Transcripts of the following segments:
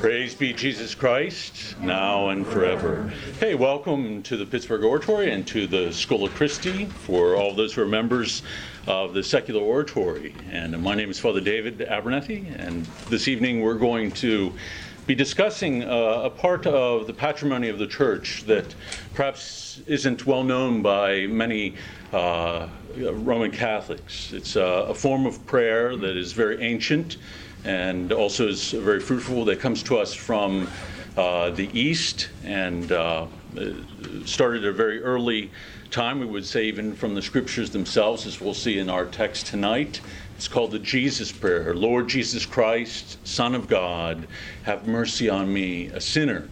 Praise be Jesus Christ, now and forever. Hey, welcome to the Pittsburgh Oratory and to the Schola Christi for all those who are members of the Secular Oratory. And my name is Father David Abernethy, and this evening we're going to be discussing uh, a part of the patrimony of the Church that perhaps isn't well known by many uh, Roman Catholics. It's uh, a form of prayer that is very ancient and also is very fruitful that comes to us from uh, the East and uh, started at a very early time, we would say, even from the scriptures themselves, as we'll see in our text tonight. It's called the Jesus Prayer Lord Jesus Christ, Son of God, have mercy on me, a sinner.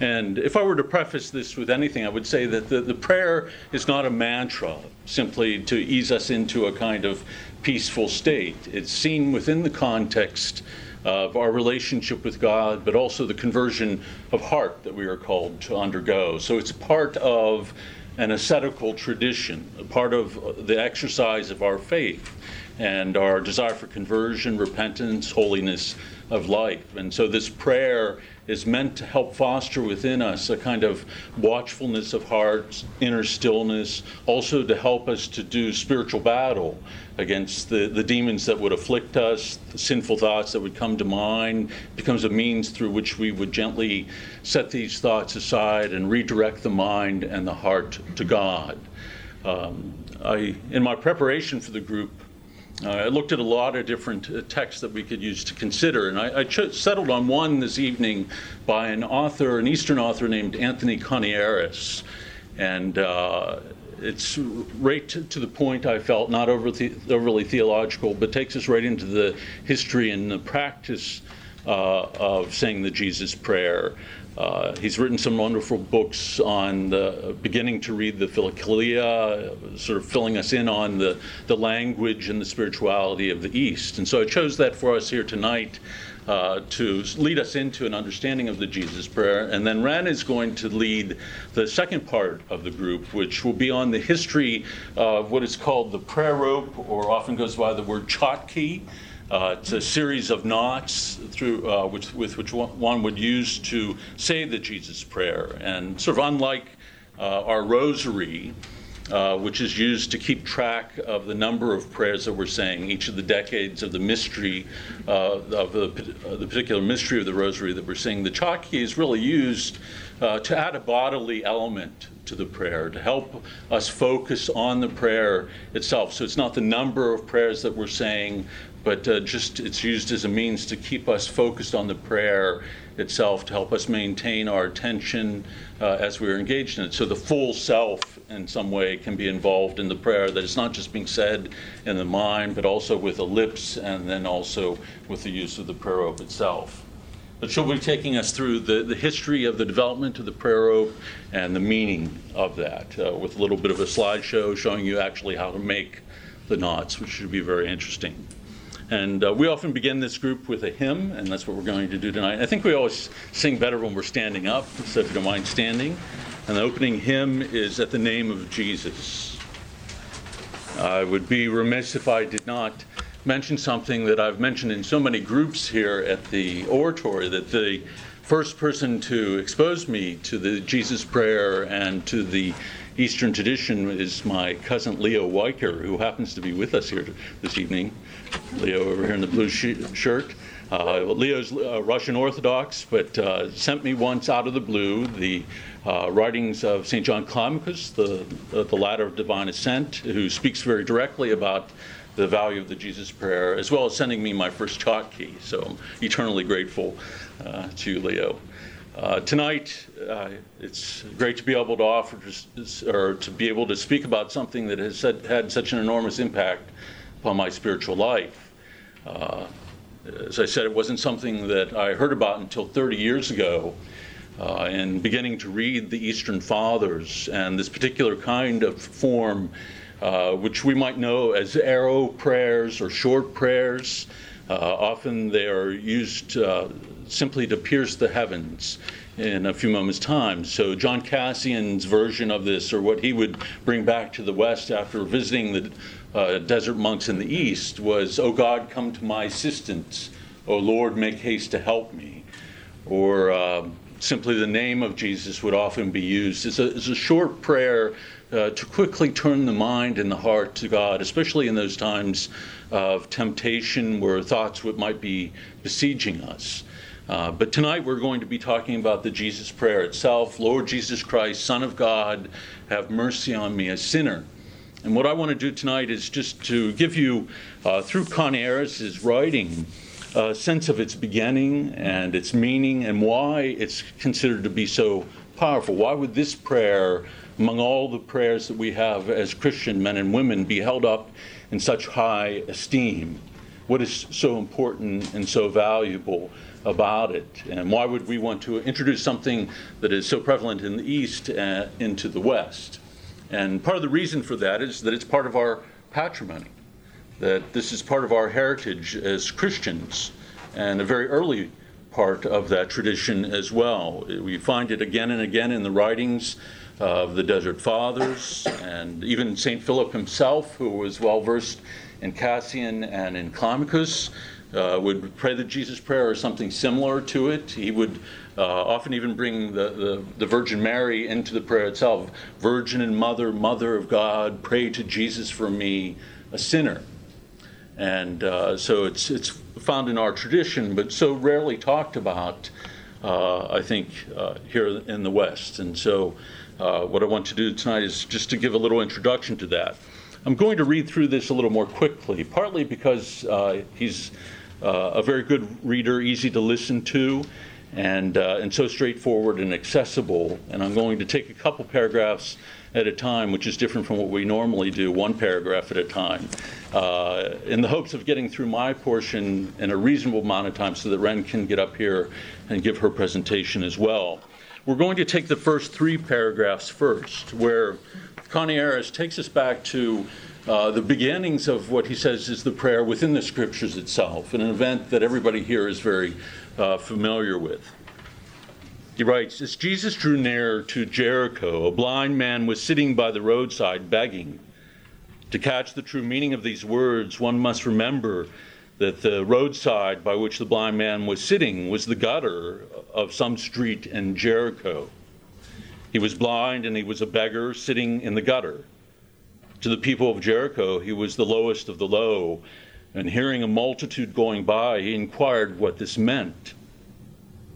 And if I were to preface this with anything, I would say that the, the prayer is not a mantra simply to ease us into a kind of peaceful state. It's seen within the context of our relationship with God, but also the conversion of heart that we are called to undergo. So it's part of an ascetical tradition, part of the exercise of our faith and our desire for conversion, repentance, holiness of life. And so this prayer is meant to help foster within us a kind of watchfulness of heart, inner stillness, also to help us to do spiritual battle against the, the demons that would afflict us, the sinful thoughts that would come to mind, becomes a means through which we would gently set these thoughts aside and redirect the mind and the heart to God. Um, I, in my preparation for the group, uh, I looked at a lot of different uh, texts that we could use to consider, and I, I ch- settled on one this evening by an author, an Eastern author named Anthony Coniaris. And uh, it's right to, to, the point I felt, not over the, overly theological, but takes us right into the history and the practice uh, of saying the Jesus Prayer. Uh, he's written some wonderful books on the beginning to read the Philokalia, sort of filling us in on the, the language and the spirituality of the East. And so I chose that for us here tonight uh, to lead us into an understanding of the Jesus Prayer. And then Ren is going to lead the second part of the group, which will be on the history of what is called the prayer rope, or often goes by the word chotki. Uh, it's a series of knots through uh, which, with which one would use to say the Jesus Prayer. And sort of unlike uh, our rosary, uh, which is used to keep track of the number of prayers that we're saying, each of the decades of the mystery, uh, of the, uh, the, particular mystery of the rosary that we're saying. The chotki is really used to add a bodily element to the prayer, to help us focus on the prayer itself. So it's not the number of prayers that we're saying, but uh, just it's used as a means to keep us focused on the prayer itself, to help us maintain our attention uh, as we're engaged in it. So the full self, in some way, can be involved in the prayer, that it's not just being said in the mind, but also with the lips and then also with the use of the prayer rope itself. But she'll be taking us through the, the history of the development of the prayer rope and the meaning of that, uh, with a little bit of a slideshow showing you actually how to make the knots, which should be very interesting. And uh, we often begin this group with a hymn, and that's what we're going to do tonight. I think we always sing better when we're standing up, so if you don't mind standing. And the opening hymn is At the Name of Jesus. I would be remiss if I did not mention something that I've mentioned in so many groups here at the oratory that the first person to expose me to the Jesus Prayer and to the Eastern tradition is my cousin Leo Weicker, who happens to be with us here this evening. Leo over here in the blue shirt. Uh, Leo's uh, Russian Orthodox, but uh, sent me once out of the blue the uh, writings of St. John Climacus, the, the ladder of divine ascent, who speaks very directly about the value of the Jesus prayer, as well as sending me my first chotki. So I'm eternally grateful uh, to Leo. Uh, tonight, uh, it's great to be able to offer, or to be able to speak about something that has had such an enormous impact upon my spiritual life. Uh, as I said, it wasn't something that I heard about until 30 years ago. Uh, and beginning to read the Eastern Fathers and this particular kind of form, uh, which we might know as arrow prayers or short prayers. Uh, often they are used simply to pierce the heavens in a few moments' time. So, John Cassian's version of this, or what he would bring back to the West after visiting the uh, desert monks in the East was, O God, come to my assistance. O Lord, make haste to help me. or uh, simply the name of Jesus would often be used. It's a, it's a short prayer uh, to quickly turn the mind and the heart to God, especially in those times of temptation where thoughts would, might be besieging us. Uh, but tonight we're going to be talking about the Jesus prayer itself. Lord Jesus Christ, Son of God, have mercy on me, a sinner. And what I want to do tonight is just to give you, uh, through Coniaris's writing, a sense of its beginning and its meaning and why it's considered to be so powerful. Why would this prayer, among all the prayers that we have as Christian men and women, be held up in such high esteem? What is so important and so valuable about it? And why would we want to introduce something that is so prevalent in the East uh, into the West? And part of the reason for that is that it's part of our patrimony that this is part of our heritage as Christians and a very early part of that tradition as well. We find it again and again in the writings of the Desert Fathers and even St. Philip himself, who was well versed in Cassian and in Climacus. Uh, would pray the Jesus Prayer or something similar to it. He would uh, often even bring the, the, the, Virgin Mary into the prayer itself. Virgin and Mother, Mother of God, pray to Jesus for me, a sinner. And uh, so it's, it's found in our tradition, but so rarely talked about, uh, I think, uh, here in the West. And so uh, what I want to do tonight is just to give a little introduction to that. I'm going to read through this a little more quickly, partly because he's a very good reader, easy to listen to, and, and so straightforward and accessible. And I'm going to take a couple paragraphs at a time, which is different from what we normally do, one paragraph at a time, uh, in the hopes of getting through my portion in a reasonable amount of time so that Ren can get up here and give her presentation as well. We're going to take the first three paragraphs first, where Coniaris takes us back to uh, the beginnings of what he says is the prayer within the scriptures itself, an event that everybody here is very uh, familiar with. He writes As Jesus drew near to Jericho, a blind man was sitting by the roadside begging. To catch the true meaning of these words, one must remember that the roadside by which the blind man was sitting was the gutter of some street in Jericho. He was blind and he was a beggar sitting in the gutter. To the people of Jericho, he was the lowest of the low, and hearing a multitude going by, he inquired what this meant.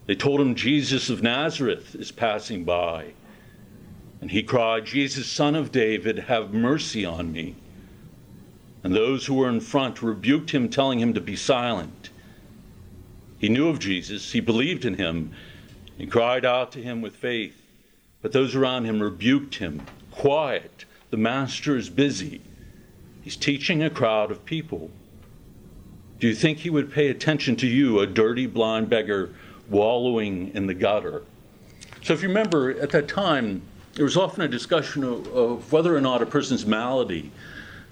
They told him Jesus of Nazareth is passing by. And he cried, Jesus, son of David, have mercy on me. And those who were in front rebuked him, telling him to be silent. He knew of Jesus, he believed in him, and cried out to him with faith. But those around him rebuked him. Quiet, the master is busy. He's teaching a crowd of people. Do you think he would pay attention to you, a dirty blind beggar wallowing in the gutter. So, if you remember, at that time, there was often a discussion of, of whether or not a person's malady,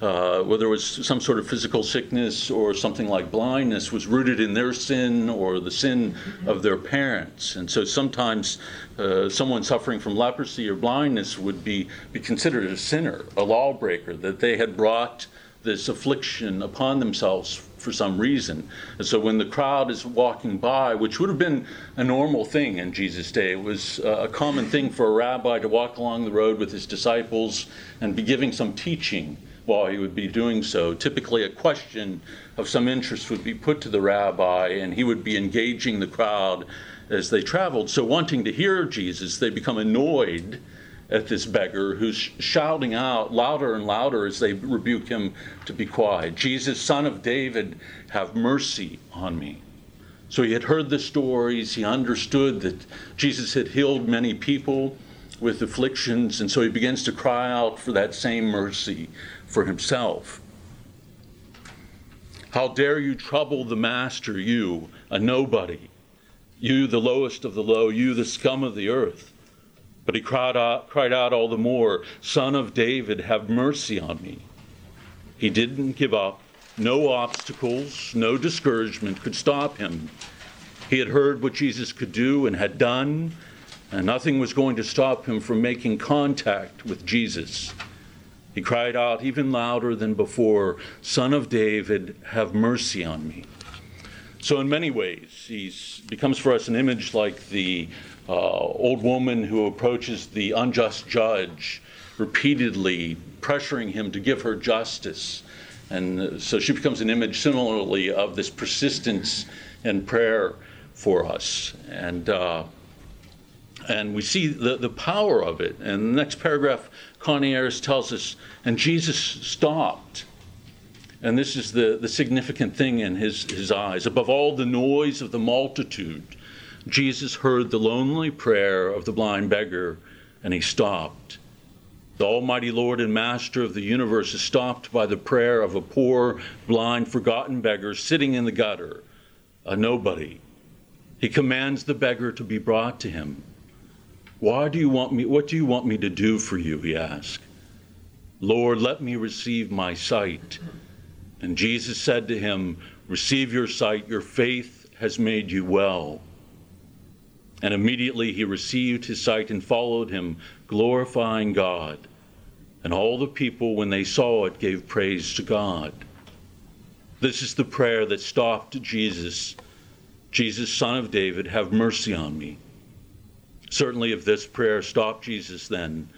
uh, whether it was some sort of physical sickness or something like blindness, was rooted in their sin or the sin of their parents. And so sometimes uh, someone suffering from leprosy or blindness would be, be considered a sinner, a lawbreaker, that they had brought this affliction upon themselves for some reason. And so when the crowd is walking by, which would have been a normal thing in Jesus' day, it was uh, a common thing for a rabbi to walk along the road with his disciples and be giving some teaching while he would be doing so. Typically, a question of some interest would be put to the rabbi, and he would be engaging the crowd as they traveled. So, wanting to hear Jesus, they become annoyed at this beggar who's shouting out louder and louder as they rebuke him to be quiet Jesus, son of David, have mercy on me. So he had heard the stories, he understood that Jesus had healed many people with afflictions, and so he begins to cry out for that same mercy for himself. How dare you trouble the master, you, a nobody, you, the lowest of the low, you, the scum of the earth? But he cried out, cried out all the more, Son of David, have mercy on me. He didn't give up. No obstacles, no discouragement could stop him. He had heard what Jesus could do and had done, and nothing was going to stop him from making contact with Jesus. He cried out even louder than before, Son of David, have mercy on me. So, in many ways, he becomes for us an image like the uh, old woman who approaches the unjust judge, repeatedly pressuring him to give her justice. And uh, so she becomes an image similarly of this persistence and prayer for us. And, uh, and we see the, the power of it. And the next paragraph, Connie tells us, and Jesus stopped. And this is the, the significant thing in his, his eyes. Above all the noise of the multitude, Jesus heard the lonely prayer of the blind beggar, and he stopped. The Almighty Lord and Master of the universe is stopped by the prayer of a poor, blind, forgotten beggar sitting in the gutter, a nobody. He commands the beggar to be brought to him. Why do you want me? What do you want me to do for you? He asked. Lord, let me receive my sight. And Jesus said to him, Receive your sight, your faith has made you well. And immediately he received his sight and followed him, glorifying God. And all the people, when they saw it, gave praise to God. This is the prayer that stopped Jesus. Jesus, son of David, have mercy on me. Certainly, if this prayer stopped Jesus then,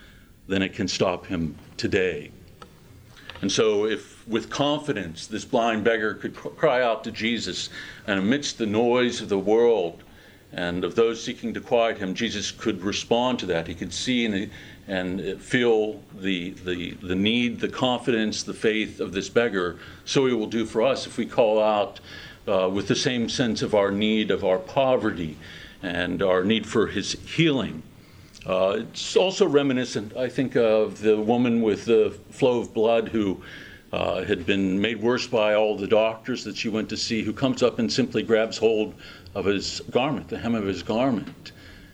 then it can stop him today. And so, if with confidence this blind beggar could cry out to Jesus, and amidst the noise of the world, and of those seeking to quiet him, Jesus could respond to that. He could see and, and feel the, the, the need, the confidence, the faith of this beggar. So he will do for us if we call out uh, with the same sense of our need, of our poverty, and our need for his healing. Uh, it's also reminiscent, I think, of the woman with the flow of blood who uh, had been made worse by all the doctors that she went to see, who comes up and simply grabs hold of his garment, the hem of his garment,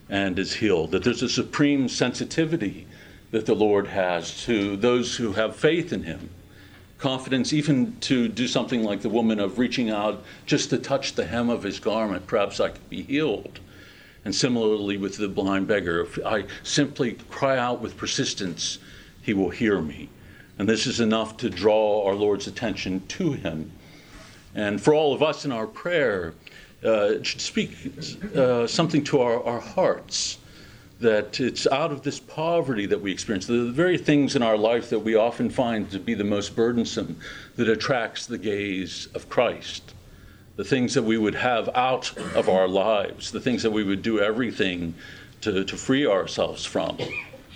and is healed. That there's a supreme sensitivity that the Lord has to those who have faith in him. Confidence, even to do something like the woman of reaching out just to touch the hem of his garment, perhaps I could be healed. And similarly with the blind beggar, if I simply cry out with persistence, he will hear me. And this is enough to draw our Lord's attention to him. And for all of us in our prayer, uh, it should speak uh, something to our, our hearts that it's out of this poverty that we experience, the very things in our life that we often find to be the most burdensome, that attracts the gaze of Christ. The things that we would have out of our lives, the things that we would do everything to, to free ourselves from,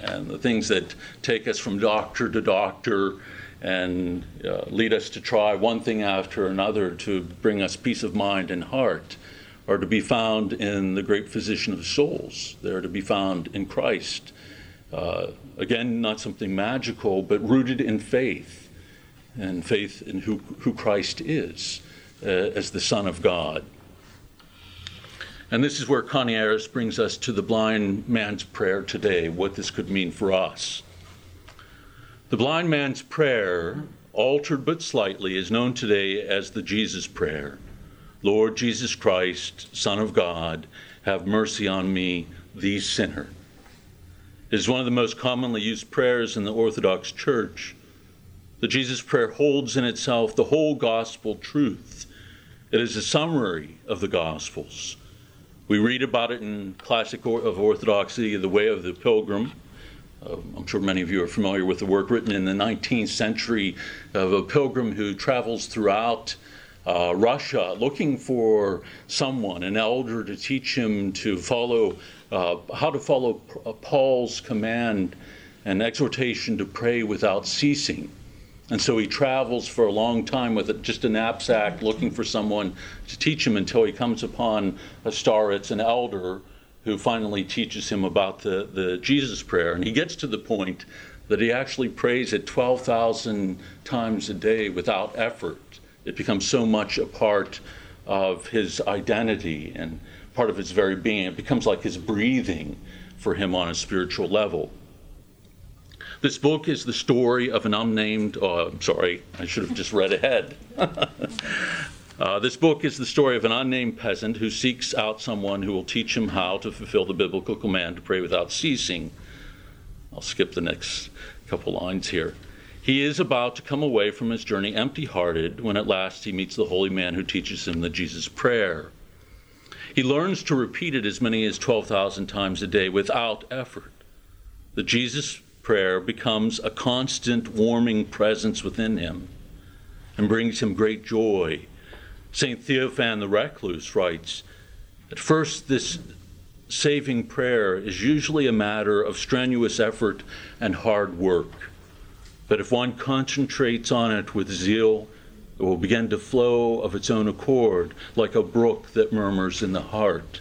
and the things that take us from doctor to doctor and uh, lead us to try one thing after another to bring us peace of mind and heart are to be found in the great physician of souls. They're to be found in Christ. Uh, again, not something magical, but rooted in faith and faith in who, who Christ is uh, as the Son of God. And this is where Coniaris brings us to the blind man's prayer today, what this could mean for us. The blind man's prayer, altered but slightly, is known today as the Jesus Prayer Lord Jesus Christ, Son of God, have mercy on me, the sinner. It is one of the most commonly used prayers in the Orthodox Church. The Jesus Prayer holds in itself the whole gospel truth. It is a summary of the Gospels. We read about it in classic of Orthodoxy, The Way of the Pilgrim, uh, I'm sure many of you are familiar with the work written in the 19th century of a pilgrim who travels throughout uh, Russia looking for someone, an elder, to teach him to follow, uh, how to follow Paul's command and exhortation to pray without ceasing. And so he travels for a long time with just a knapsack looking for someone to teach him until he comes upon a starets an elder who finally teaches him about the, the Jesus prayer. And he gets to the point that he actually prays it 12,000 times a day without effort. It becomes so much a part of his identity and part of his very being. It becomes like his breathing for him on a spiritual level. This book is the story of an unnamed, uh, sorry, I should have just read ahead. Uh, this book is the story of an unnamed peasant who seeks out someone who will teach him how to fulfill the biblical command to pray without ceasing. I'll skip the next couple lines here. He is about to come away from his journey empty hearted when at last he meets the holy man who teaches him the Jesus prayer. He learns to repeat it as many as 12,000 times a day without effort. The Jesus prayer becomes a constant warming presence within him and brings him great joy. St. Theophan the Recluse writes At first, this saving prayer is usually a matter of strenuous effort and hard work. But if one concentrates on it with zeal, it will begin to flow of its own accord, like a brook that murmurs in the heart.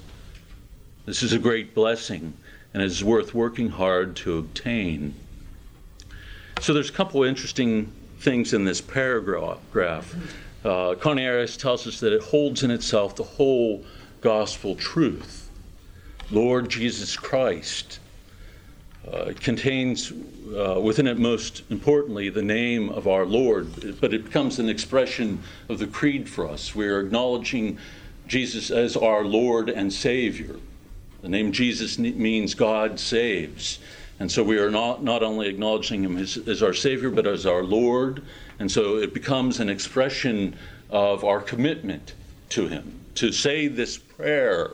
This is a great blessing and is worth working hard to obtain. So there's a couple of interesting things in this paragraph. Uh, Coniaris tells us that it holds in itself the whole gospel truth. Lord Jesus Christ uh, contains uh, within it most importantly the name of our Lord, but it becomes an expression of the creed for us. We are acknowledging Jesus as our Lord and Savior. The name Jesus means God saves. And so we are not, not only acknowledging him as, as our Savior, but as our Lord. And so it becomes an expression of our commitment to him. To say this prayer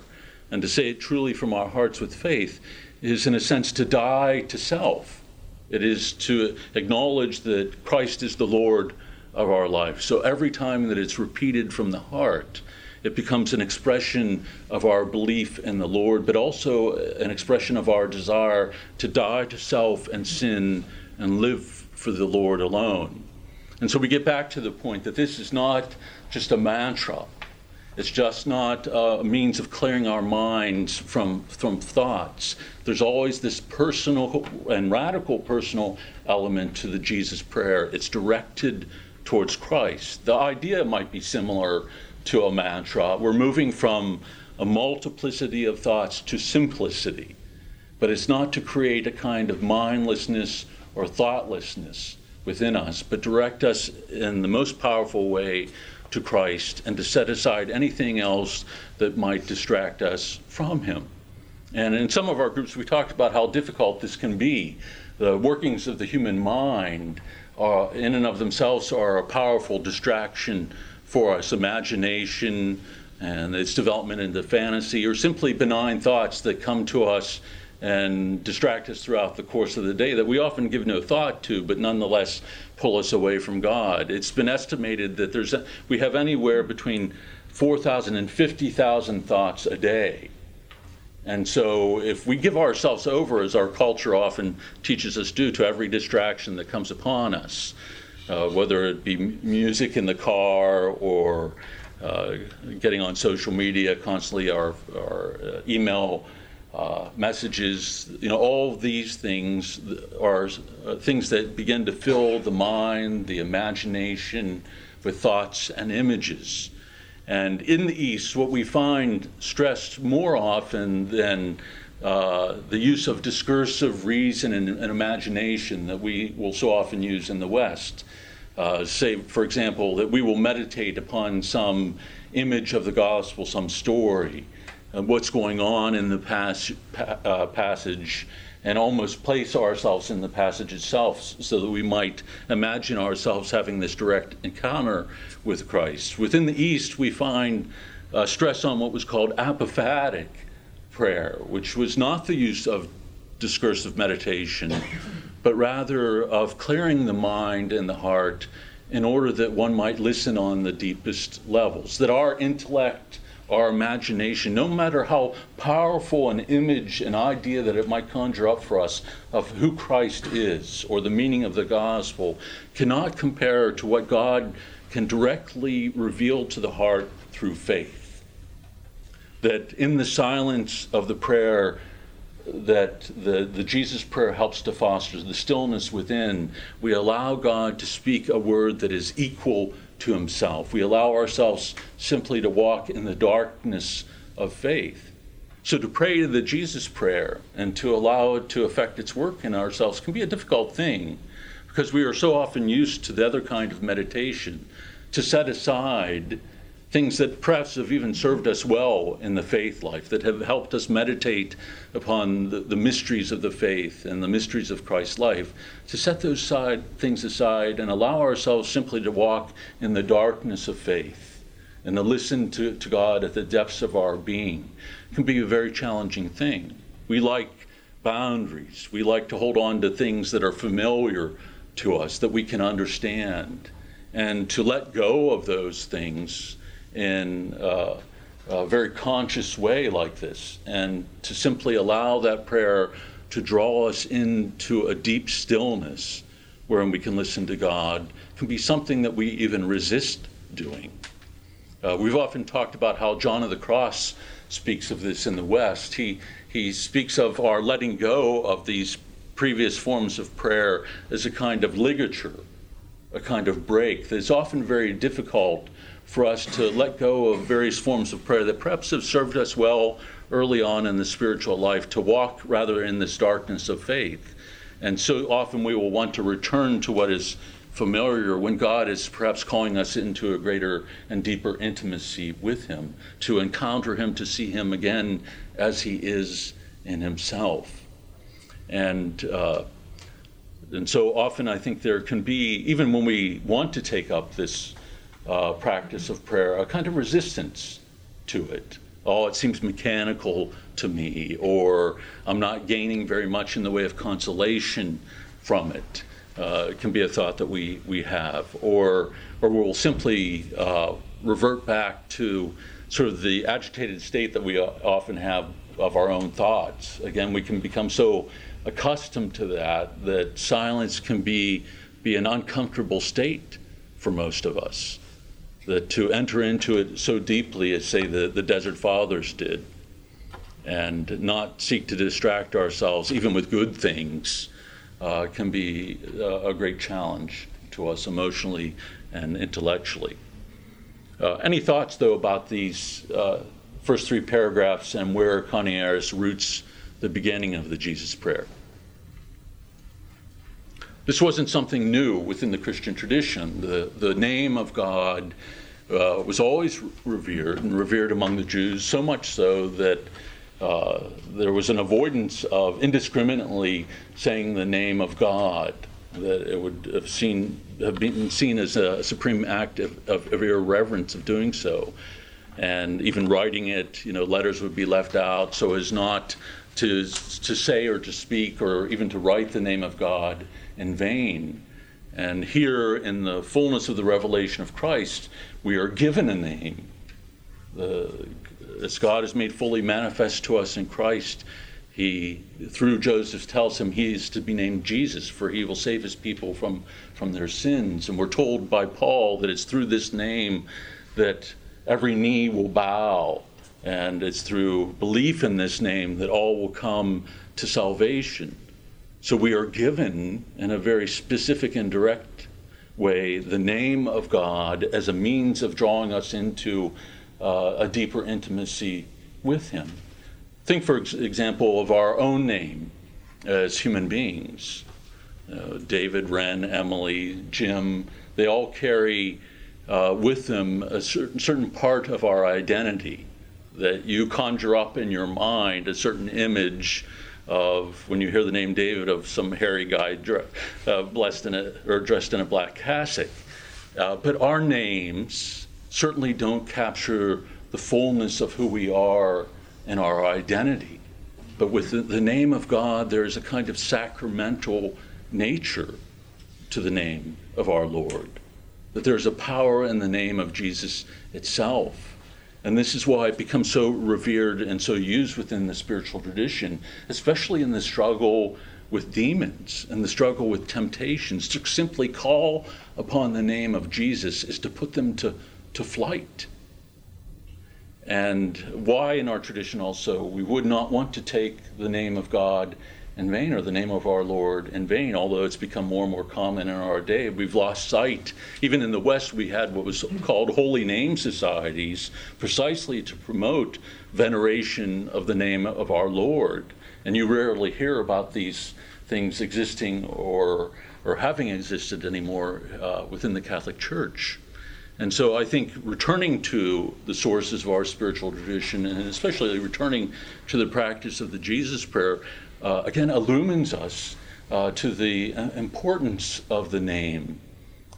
and to say it truly from our hearts with faith is, in a sense, to die to self. It is to acknowledge that Christ is the Lord of our life. So every time that it's repeated from the heart, it becomes an expression of our belief in the Lord, but also uh, an expression of our desire to die to self and sin and live for the Lord alone. And so we get back to the point that this is not just a mantra. It's just not uh, a means of clearing our minds from, from thoughts. There's always this personal and radical personal element to the Jesus prayer. It's directed towards Christ. The idea might be similar to a mantra. We're moving from a multiplicity of thoughts to simplicity. But it's not to create a kind of mindlessness or thoughtlessness within us, but direct us in the most powerful way to Christ and to set aside anything else that might distract us from Him. And in some of our groups, we talked about how difficult this can be. The workings of the human mind, are, in and of themselves, are a powerful distraction for us. Imagination and its development into fantasy, or simply benign thoughts that come to us and distract us throughout the course of the day that we often give no thought to, but nonetheless pull us away from God. It's been estimated that there's a, we have anywhere between 4,000 and 50,000 thoughts a day. And so, if we give ourselves over, as our culture often teaches us to, to every distraction that comes upon us, uh, whether it be music in the car or uh, getting on social media constantly, our, our uh, email uh, messages, you know, all these things are uh, things that begin to fill the mind, the imagination with thoughts and images. And in the East, what we find stressed more often than uh, the use of discursive reason and, and, imagination that we will so often use in the West. Uh, say, for example, that we will meditate upon some image of the gospel, some story, what's going on in the pas- pa- uh, passage and almost place ourselves in the passage itself so that we might imagine ourselves having this direct encounter with Christ. Within the East, we find uh, stress on what was called apophatic prayer, which was not the use of discursive meditation, but rather of clearing the mind and the heart in order that one might listen on the deepest levels, that our intellect our imagination, no matter how powerful an image, an idea that it might conjure up for us of who Christ is or the meaning of the gospel, cannot compare to what God can directly reveal to the heart through faith. That in the silence of the prayer, that the, the Jesus prayer helps to foster the stillness within, we allow God to speak a word that is equal to himself. We allow ourselves simply to walk in the darkness of faith. So to pray the Jesus prayer and to allow it to affect its work in ourselves can be a difficult thing because we are so often used to the other kind of meditation to set aside things that perhaps have even served us well in the faith life, that have helped us meditate upon the, the mysteries of the faith and the mysteries of Christ's life, to set those side, things aside and allow ourselves simply to walk in the darkness of faith and to listen to, to God at the depths of our being can be a very challenging thing. We like boundaries, we like to hold on to things that are familiar to us, that we can understand. And to let go of those things in uh, a very conscious way like this, and to simply allow that prayer to draw us into a deep stillness wherein we can listen to God can be something that we even resist doing. Uh, we've often talked about how John of the Cross speaks of this in the West. He, he speaks of our letting go of these previous forms of prayer as a kind of ligature, a kind of break that's often very difficult for us to let go of various forms of prayer that perhaps have served us well early on in the spiritual life to walk rather in this darkness of faith. And so often we will want to return to what is familiar when God is perhaps calling us into a greater and deeper intimacy with Him, to encounter Him, to see Him again as He is in Himself. And uh, and so often I think there can be, even when we want to take up this uh, practice of prayer, a kind of resistance to it. Oh, it seems mechanical to me, or I'm not gaining very much in the way of consolation from it. Uh, it can be a thought that we, we have, or, or we'll simply uh, revert back to sort of the agitated state that we often have of our own thoughts. Again, we can become so accustomed to that that silence can be, be an uncomfortable state for most of us that to enter into it so deeply as, say, the, the Desert Fathers did, and not seek to distract ourselves, even with good things, uh, can be a, a great challenge to us emotionally and intellectually. Uh, any thoughts, though, about these uh, first three paragraphs and where Coniaris roots the beginning of the Jesus prayer? This wasn't something new within the Christian tradition. The, the name of God uh, was always revered and revered among the Jews, so much so that uh, there was an avoidance of indiscriminately saying the name of God, that it would have, seen, have been seen as a supreme act of, of, of irreverence of doing so. And even writing it, you know, letters would be left out so as not to, to say or to speak or even to write the name of God in vain. And here, in the fullness of the revelation of Christ, we are given a name. The, as God is made fully manifest to us in Christ, he, through Joseph, tells him he is to be named Jesus, for he will save his people from, from their sins. And we're told by Paul that it's through this name that every knee will bow, and it's through belief in this name that all will come to salvation. So we are given, in a very specific and direct way, the name of God as a means of drawing us into uh, a deeper intimacy with Him. Think, for example, of our own name as human beings. Uh, David, Ren, Emily, Jim, they all carry uh, with them a certain, certain part of our identity that you conjure up in your mind, a certain image of when you hear the name David of some hairy guy uh, blessed in a, or dressed in a black cassock. Uh, but our names certainly don't capture the fullness of who we are and our identity. But with the, the name of God, there is a kind of sacramental nature to the name of our Lord. That there's a power in the name of Jesus itself and this is why it becomes so revered and so used within the spiritual tradition, especially in the struggle with demons and the struggle with temptations. To simply call upon the name of Jesus is to put them to, to flight. And why, in our tradition, also, we would not want to take the name of God in vain or the name of our Lord in vain, although it's become more and more common in our day. We've lost sight. Even in the West, we had what was called holy name societies precisely to promote veneration of the name of our Lord. And you rarely hear about these things existing or, or having existed anymore uh, within the Catholic Church. And so I think returning to the sources of our spiritual tradition, and especially returning to the practice of the Jesus prayer, uh, again illumines us uh, to the uh, importance of the name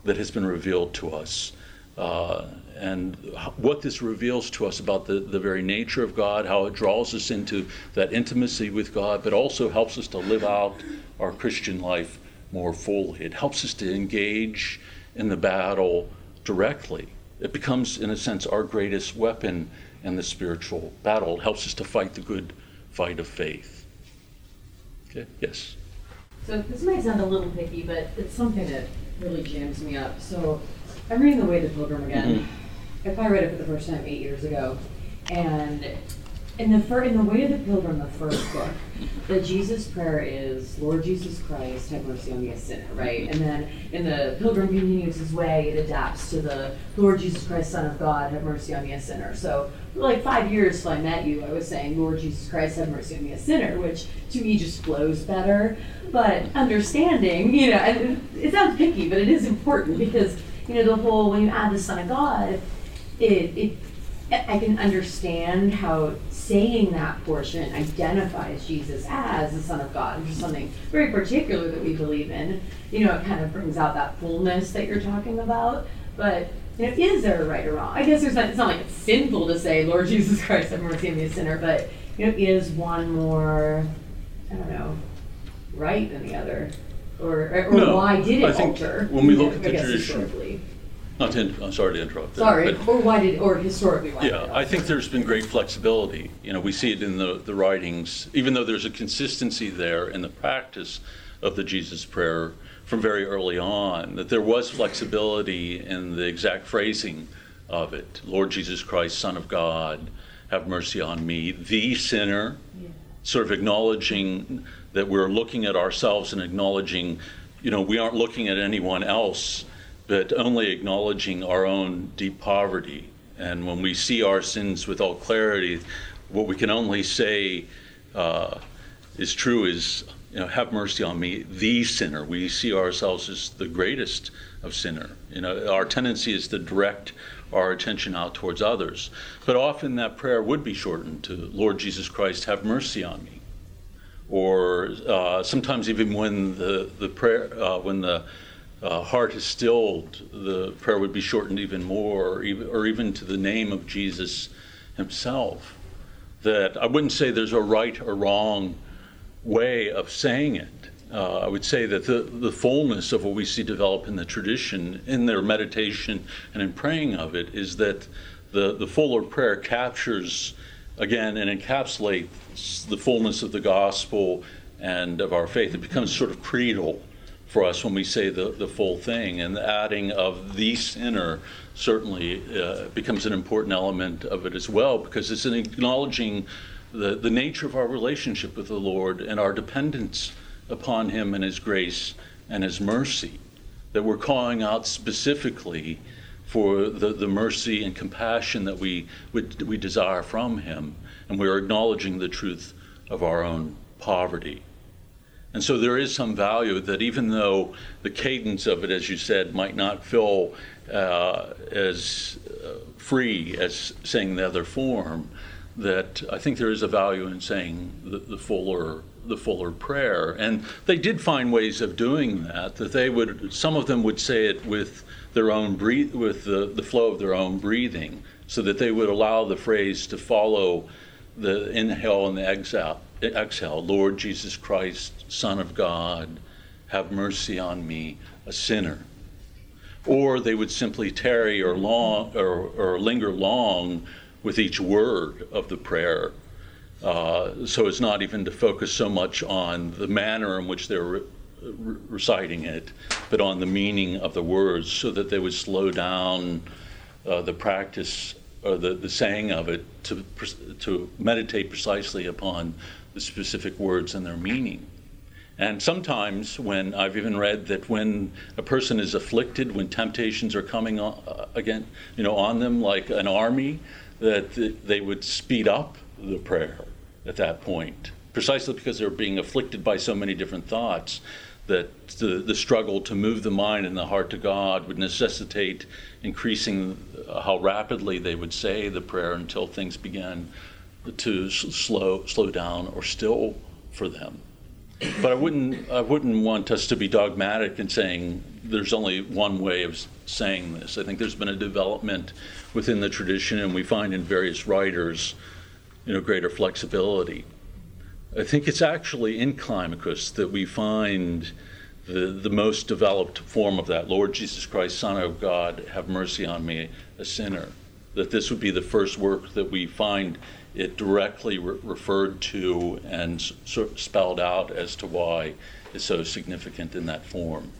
that has been revealed to us. Uh, and what this reveals to us about the, the very nature of God, how it draws us into that intimacy with God, but also helps us to live out our Christian life more fully. It helps us to engage in the battle directly. It becomes, in a sense, our greatest weapon in the spiritual battle. It helps us to fight the good fight of faith. Okay, yes. So this might sound a little picky, but it's something that really jams me up. So I'm reading The Way of the Pilgrim again. Mm-hmm. I probably read it for the first time eight years ago, and in the fir- in the Way of the Pilgrim, the first book, the Jesus prayer is, "Lord Jesus Christ, have mercy on me, a sinner." Right, and then in the Pilgrim continues his way, it adapts to the Lord Jesus Christ, Son of God, have mercy on me, a sinner. So like five years till I met you, I was saying, "Lord Jesus Christ, have mercy on me, a sinner," which to me just flows better. But understanding, you know, and it sounds picky, but it is important because you know the whole when you add the Son of God, it it I can understand how saying that portion identifies Jesus as the Son of God, which is something very particular that we believe in. You know, it kind of brings out that fullness that you're talking about. But you know, is there a right or wrong? I guess there's not, it's not like it's sinful to say, Lord Jesus Christ, have mercy on me, a sinner, but you know, is one more, I don't know, right than the other? Or, or no, why did it I think alter? When we look at the tradition, not to, I'm sorry to interrupt. Sorry, but, or why did, or historically why? Yeah, I think there's been great flexibility. You know, we see it in the, the writings, even though there's a consistency there in the practice of the Jesus prayer from very early on, that there was flexibility in the exact phrasing of it. Lord Jesus Christ, Son of God, have mercy on me, the sinner, yeah. sort of acknowledging that we're looking at ourselves and acknowledging, you know, we aren't looking at anyone else but only acknowledging our own deep poverty. And when we see our sins with all clarity, what we can only say uh, is true is, you know, have mercy on me, the sinner. We see ourselves as the greatest of sinner. You know, our tendency is to direct our attention out towards others. But often that prayer would be shortened to, Lord Jesus Christ, have mercy on me. Or uh, sometimes even when the, the prayer, uh, when the uh, heart is stilled, the prayer would be shortened even more, or even, or even to the name of Jesus himself. That I wouldn't say there's a right or wrong way of saying it. Uh, I would say that the, the fullness of what we see develop in the tradition, in their meditation and in praying of it, is that the, the fuller prayer captures, again, and encapsulates the fullness of the gospel and of our faith. It becomes sort of creedal for us when we say the, the full thing. And the adding of the sinner certainly uh, becomes an important element of it as well because it's an acknowledging the, the nature of our relationship with the Lord and our dependence upon Him and His grace and His mercy. That we're calling out specifically for the, the mercy and compassion that we, we, we desire from Him. And we're acknowledging the truth of our own poverty. And so there is some value that even though the cadence of it, as you said, might not feel uh, as uh, free as saying the other form, that I think there is a value in saying the, the fuller the fuller prayer. And they did find ways of doing that. That they would some of them would say it with their own breathe with the, the flow of their own breathing, so that they would allow the phrase to follow the inhale and the exhale exhale, Lord Jesus Christ, Son of God, have mercy on me, a sinner. Or they would simply tarry or long or, or linger long with each word of the prayer. Uh, so as not even to focus so much on the manner in which they're re- re- reciting it, but on the meaning of the words, so that they would slow down uh, the practice or the, the saying of it to, to meditate precisely upon the specific words and their meaning. And sometimes, when I've even read that when a person is afflicted, when temptations are coming on, uh, again, you know, on them like an army, that they would speed up the prayer at that point, precisely because they're being afflicted by so many different thoughts. that the, the struggle to move the mind and the heart to God would necessitate increasing uh, how rapidly they would say the prayer until things began to slow slow down or still for them. But I wouldn't I wouldn't want us to be dogmatic in saying there's only one way of saying this. I think there's been a development within the tradition, and we find in various writers, you know, greater flexibility. I think it's actually in Climacus that we find the, the most developed form of that. Lord Jesus Christ, Son of God, have mercy on me, a sinner. That this would be the first work that we find it directly re- referred to and sort of spelled out as to why it's so significant in that form.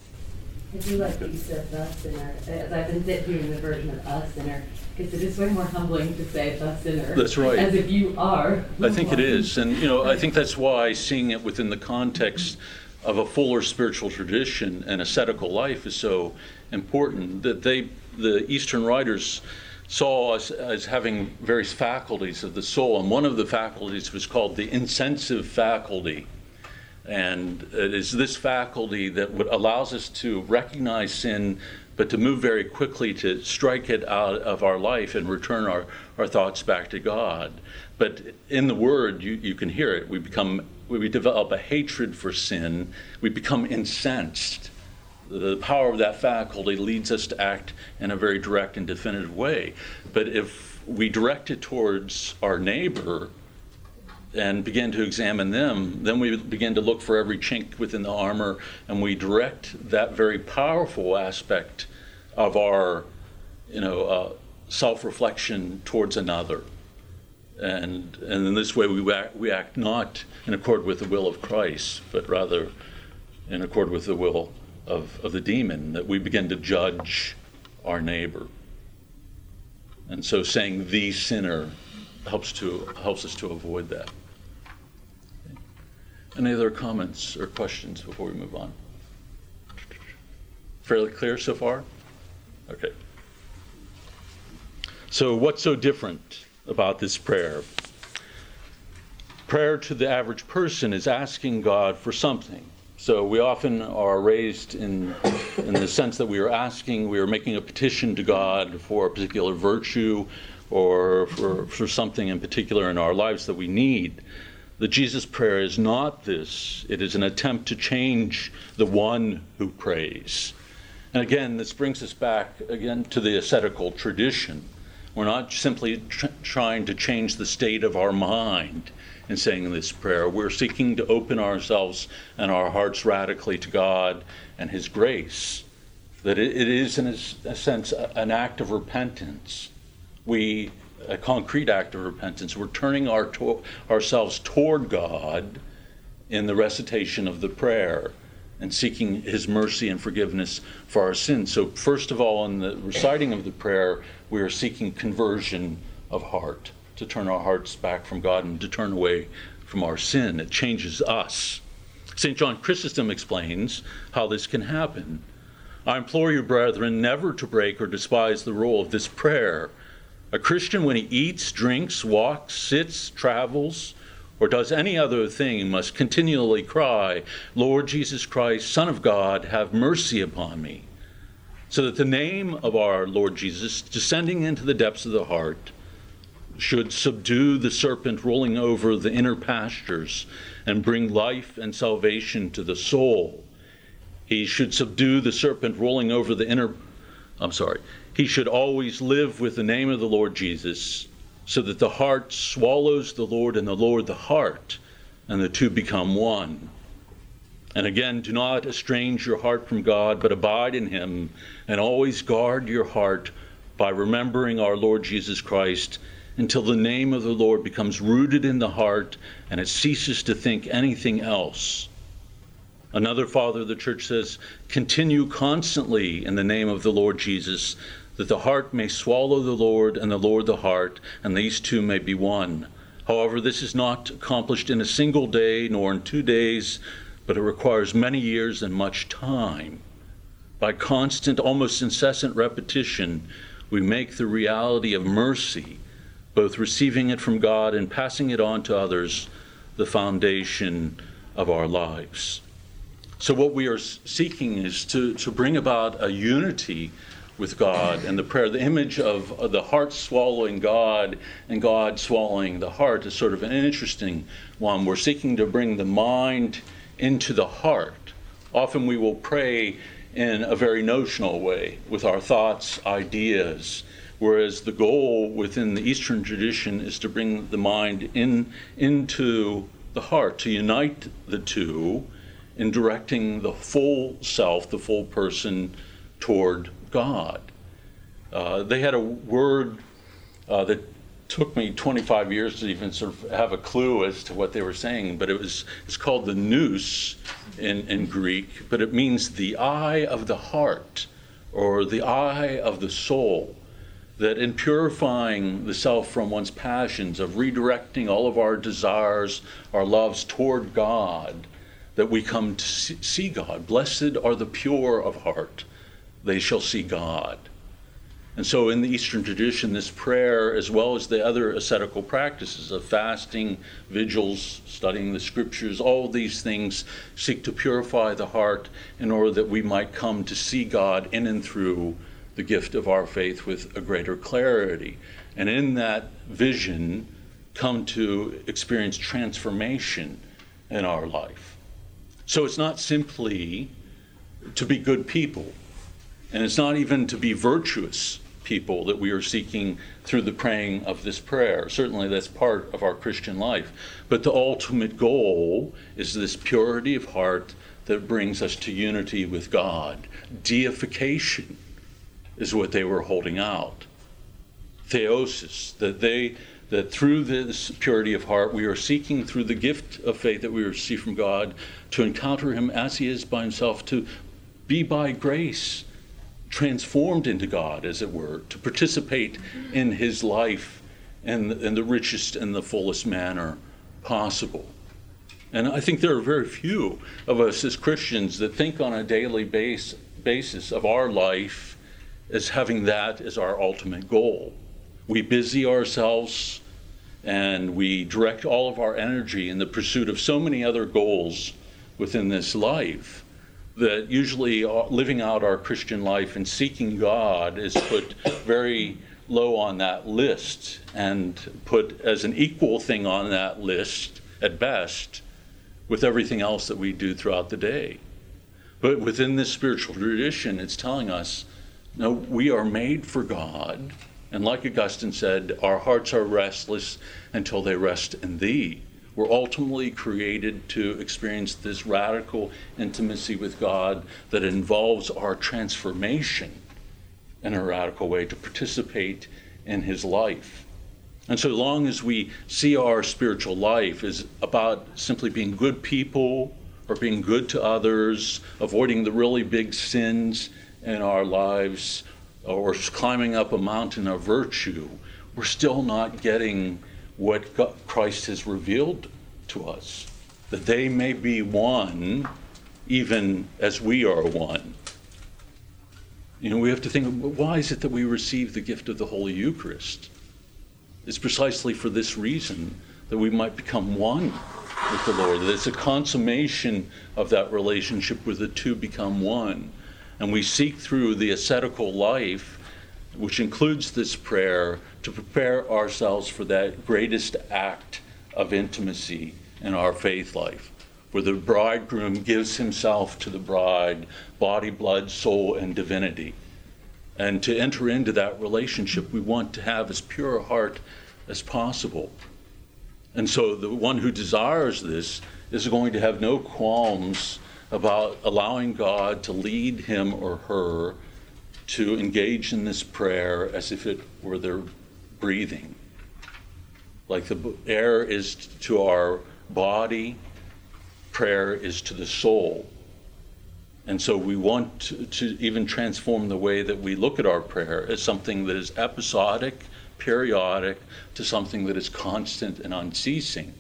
I do like that you said the sinner, uh, as I've been sitting hearing the version of a sinner, because it is way more humbling to say the sinner. That's right. As if you are. I think it is, and you know, I think that's why seeing it within the context of a fuller spiritual tradition and ascetical life is so important. That they, the Eastern writers, saw us as having various faculties of the soul, and one of the faculties was called the incensive faculty and it is this faculty that would, allows us to recognize sin, but to move very quickly to strike it out of our life and return our, our thoughts back to God. But in the Word, you, you can hear it. We become we develop a hatred for sin. We become incensed. The power of that faculty leads us to act in a very direct and definitive way. But if we direct it towards our neighbor, and begin to examine them, then we begin to look for every chink within the armor and we direct that very powerful aspect of our, you know, uh, self-reflection towards another. And, and in this way, we act, we act not in accord with the will of Christ, but rather in accord with the will of, of the demon, that we begin to judge our neighbor. And so saying the sinner helps to helps us to avoid that. Any other comments or questions before we move on? Fairly clear so far? Okay. So, what's so different about this prayer? Prayer to the average person is asking God for something. So, we often are raised in, in the sense that we are asking, we are making a petition to God for a particular virtue or for, for something in particular in our lives that we need. The Jesus prayer is not this, it is an attempt to change the one who prays. And again, this brings us back again to the ascetical tradition. We're not simply tr- trying to change the state of our mind in saying this prayer. We're seeking to open ourselves and our hearts radically to God and His grace. That it, it is, in a, sense, an act of repentance. We a concrete act of repentance. We're turning our to- ourselves toward God in the recitation of the prayer and seeking His mercy and forgiveness for our sins. So, first of all, in the reciting of the prayer, we are seeking conversion of heart, to turn our hearts back from God and to turn away from our sin. It changes us. St. John Chrysostom explains how this can happen. I implore you, brethren, never to break or despise the rule of this prayer a Christian, when he eats, drinks, walks, sits, travels, or does any other thing, must continually cry, Lord Jesus Christ, Son of God, have mercy upon me. So that the name of our Lord Jesus, descending into the depths of the heart, should subdue the serpent rolling over the inner pastures and bring life and salvation to the soul. He should subdue the serpent rolling over the inner, I'm sorry, he should always live with the name of the Lord Jesus, so that the heart swallows the Lord and the Lord the heart, and the two become one. And again, do not estrange your heart from God, but abide in Him, and always guard your heart by remembering our Lord Jesus Christ until the name of the Lord becomes rooted in the heart and it ceases to think anything else. Another father of the church says, Continue constantly in the name of the Lord Jesus, that the heart may swallow the Lord and the Lord the heart, and these two may be one. However, this is not accomplished in a single day nor in two days, but it requires many years and much time. By constant, almost incessant repetition, we make the reality of mercy, both receiving it from God and passing it on to others, the foundation of our lives. So, what we are seeking is to, to bring about a unity with God and the prayer. The image of, the heart swallowing God and God swallowing the heart is sort of an interesting one. We're seeking to bring the mind into the heart. Often we will pray in a very notional way with our thoughts, ideas, whereas the goal within the Eastern tradition is to bring the mind in into the heart, to unite the two in directing the full self, the full person toward God. Uh, they had a word uh, that took me 25 years to even sort of have a clue as to what they were saying, but it was it's called the nous in, in Greek, but it means the eye of the heart or the eye of the soul. That in purifying the self from one's passions, of redirecting all of our desires, our loves toward God, that we come to see God. Blessed are the pure of heart, they shall see God. And so, in the Eastern tradition, this prayer, as well as the other ascetical practices of fasting, vigils, studying the scriptures, all these things seek to purify the heart in order that we might come to see God in and through the gift of our faith with a greater clarity. And in that vision, come to experience transformation in our life. So, it's not simply to be good people and it's not even to be virtuous people that we are seeking through the praying of this prayer. Certainly, that's part of our Christian life. But the ultimate goal is this purity of heart that brings us to unity with God. Deification is what they were holding out. Theosis, that they that through this purity of heart we are seeking through the gift of faith that we receive from God to encounter him as he is by himself to be by grace transformed into God, as it were, to participate in his life in, in the richest and the fullest manner possible. And I think there are very few of us as Christians that think on a daily base, basis of our life as having that as our ultimate goal. We busy ourselves and we direct all of our energy in the pursuit of so many other goals within this life that usually uh, living out our Christian life and seeking God is put very low on that list and put as an equal thing on that list at best with everything else that we do throughout the day. But within this spiritual tradition, it's telling us no, we are made for God. And like Augustine said, our hearts are restless until they rest in Thee. We're ultimately created to experience this radical intimacy with God that involves our transformation in a radical way to participate in His life. And so long as we see our spiritual life as about simply being good people or being good to others, avoiding the really big sins in our lives, or climbing up a mountain of virtue, we're still not getting what God, Christ has revealed to us, that they may be one even as we are one. You know, we have to think why is it that we receive the gift of the Holy Eucharist? It's precisely for this reason that we might become one with the Lord, that it's a consummation of that relationship where the two become one. And we seek through the ascetical life which includes this prayer, to prepare ourselves for that greatest act of intimacy in our faith life, where the bridegroom gives himself to the bride, body, blood, soul, and divinity. And to enter into that relationship, we want to have as pure a heart as possible. And so the one who desires this is going to have no qualms about allowing God to lead him or her to engage in this prayer as if it were their breathing. Like the air is to our body, prayer is to the soul. And so we want to, to, even transform the way that we look at our prayer as something that is episodic, periodic, to something that is constant and unceasing.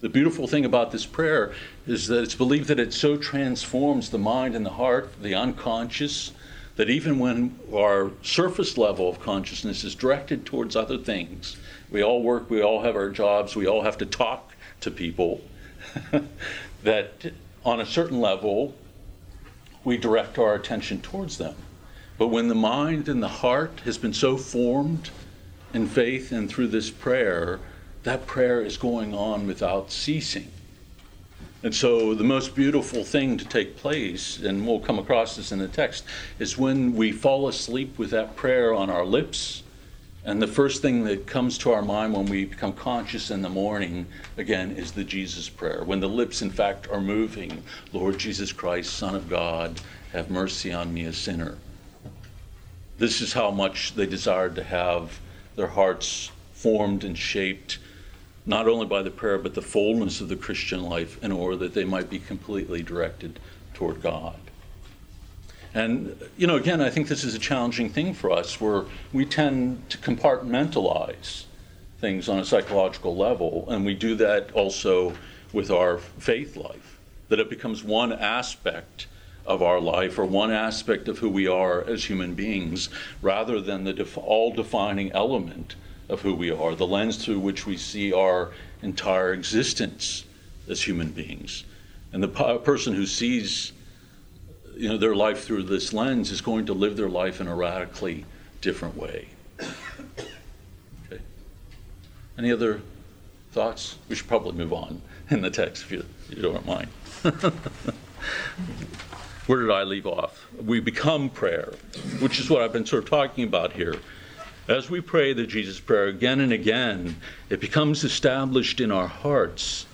The beautiful thing about this prayer is that it's believed that it so transforms the mind and the heart, the unconscious, that even when our surface level of consciousness is directed towards other things, we all work, we all have our jobs, we all have to talk to people, that on a certain level, we direct our attention towards them. But when the mind and the heart has been so formed in faith and through this prayer, that prayer is going on without ceasing. And so, the most beautiful thing to take place, and we'll come across this in the text, is when we fall asleep with that prayer on our lips. And the first thing that comes to our mind when we become conscious in the morning, again, is the Jesus prayer. When the lips, in fact, are moving Lord Jesus Christ, Son of God, have mercy on me, a sinner. This is how much they desired to have their hearts formed and shaped not only by the prayer, but the fullness of the Christian life in order that they might be completely directed toward God. And, you know, again, I think this is a challenging thing for us where we tend to compartmentalize things on a psychological level, and we do that also with our faith life, that it becomes one aspect of our life or one aspect of who we are as human beings rather than the def- all defining element of who we are, the lens through which we see our entire existence as human beings. And the person who sees you know, their life through this lens is going to live their life in a radically different way. Okay. Any other thoughts? We should probably move on in the text if you, if you don't mind. Where did I leave off? We become prayer, which is what I've been sort of talking about here. As we pray the Jesus Prayer again and again, it becomes established in our hearts.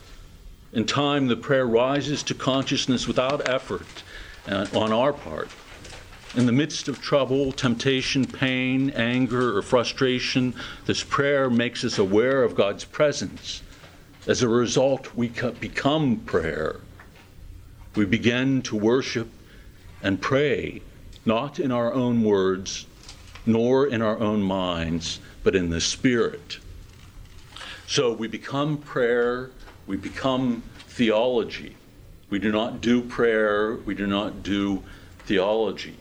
In time, the prayer rises to consciousness without effort uh, on our part. In the midst of trouble, temptation, pain, anger, or frustration, this prayer makes us aware of God's presence. As a result, we become prayer. We begin to worship and pray, not in our own words, nor in our own minds, but in the Spirit. So we become prayer, we become theology. We do not do prayer, we do not do theology.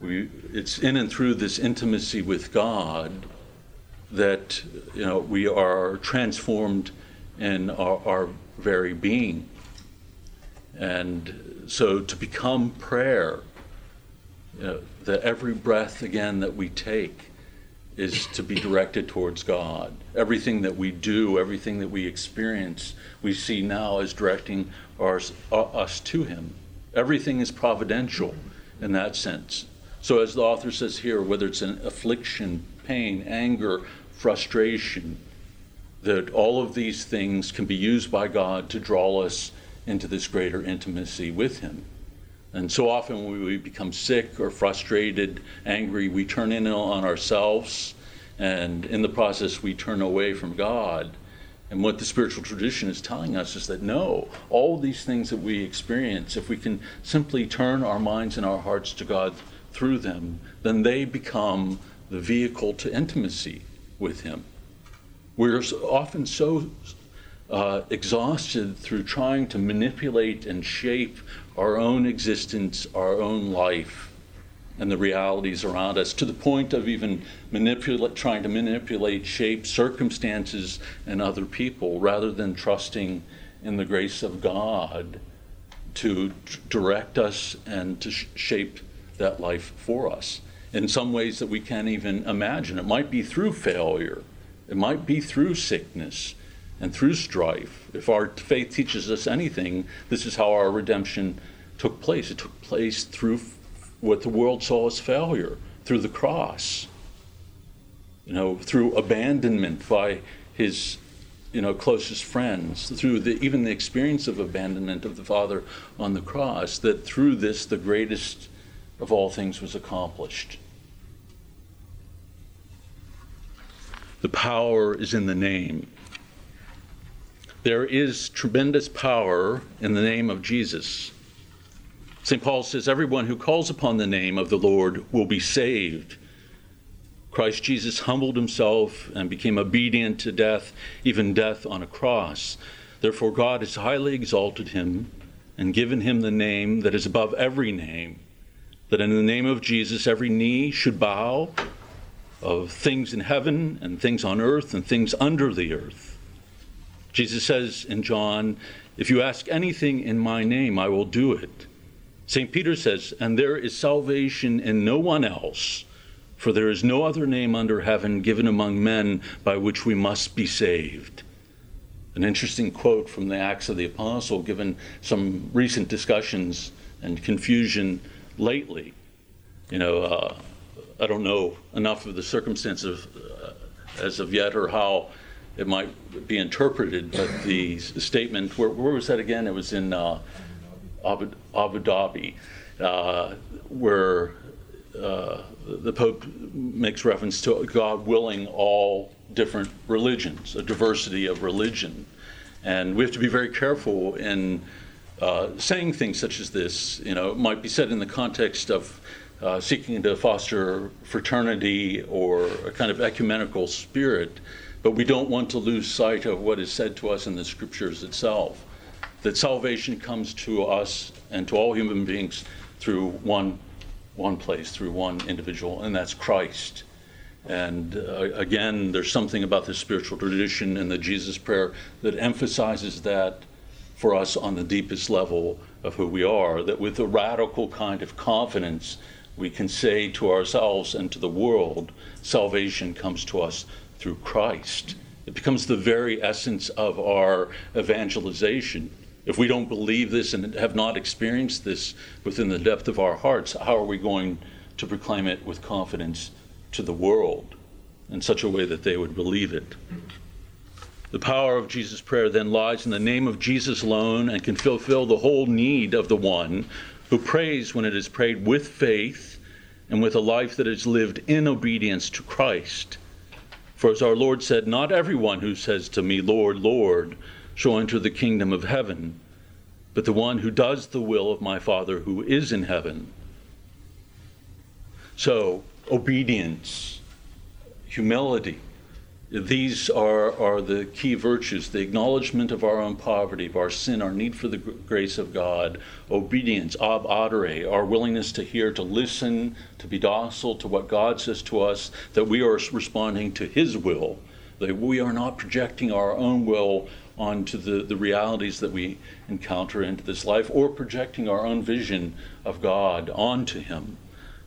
We, it's in and through this intimacy with God that you know, we are transformed in our, our very being. And so to become prayer, you know, that every breath again that we take is to be directed towards God. Everything that we do, everything that we experience, we see now as directing uh, us to Him. Everything is providential in that sense. So, as the author says here, whether it's an affliction, pain, anger, frustration, that all of these things can be used by God to draw us into this greater intimacy with Him. And so often when we become sick or frustrated, angry, we turn in on ourselves, and in the process, we turn away from God. And what the spiritual tradition is telling us is that no, all these things that we experience, if we can simply turn our minds and our hearts to God through them, then they become the vehicle to intimacy with Him. We're often so uh, exhausted through trying to manipulate and shape our own existence, our own life, and the realities around us to the point of even trying to manipulate, shape circumstances and other people rather than trusting in the grace of God to t- direct us and to sh- shape that life for us in some ways that we can't even imagine. It might be through failure, it might be through sickness, and through strife. If our faith teaches us anything, this is how our redemption took place. It took place through what the world saw as failure, through the cross. You know, through abandonment by his you know closest friends through the, even the experience of abandonment of the father on the cross that through this the greatest of all things was accomplished the power is in the name there is tremendous power in the name of Jesus. St. Paul says, Everyone who calls upon the name of the Lord will be saved. Christ Jesus humbled himself and became obedient to death, even death on a cross. Therefore, God has highly exalted him and given him the name that is above every name, that in the name of Jesus every knee should bow of things in heaven and things on earth and things under the earth Jesus says in John, If you ask anything in my name, I will do it. St. Peter says, And there is salvation in no one else, for there is no other name under heaven given among men by which we must be saved. An interesting quote from the Acts of the Apostle, given some recent discussions and confusion lately. You know, uh, I don't know enough of the circumstances uh, as of yet or how it might be interpreted, but the statement, where, where was that again? It was in uh, Abu, Abu, Dhabi, uh, where uh, the Pope makes reference to God willing all different religions, a diversity of religion. And we have to be very careful in uh, saying things such as this. You know, it might be said in the context of uh, seeking to foster fraternity or a kind of ecumenical spirit, but we don't want to lose sight of what is said to us in the scriptures itself that salvation comes to us and to all human beings through one, one place, through one individual, and that's Christ. And uh, again, there's something about the spiritual tradition and the Jesus prayer that emphasizes that for us on the deepest level of who we are, that with a radical kind of confidence, we can say to ourselves and to the world, salvation comes to us through Christ. It becomes the very essence of our evangelization. If we don't believe this and have not experienced this within the depth of our hearts, how are we going to proclaim it with confidence to the world in such a way that they would believe it? The power of Jesus' prayer then lies in the name of Jesus alone and can fulfill the whole need of the one who prays when it is prayed with faith and with a life that is lived in obedience to Christ. For as our Lord said, Not everyone who says to me, Lord, Lord, shall enter the kingdom of heaven, but the one who does the will of my Father who is in heaven. So, obedience, humility, these are, are the key virtues the acknowledgement of our own poverty, of our sin, our need for the grace of God, obedience, ab adere, our willingness to hear, to listen, to be docile to what God says to us, that we are responding to His will, that we are not projecting our own will onto the, the realities that we encounter into this life or projecting our own vision of God onto Him,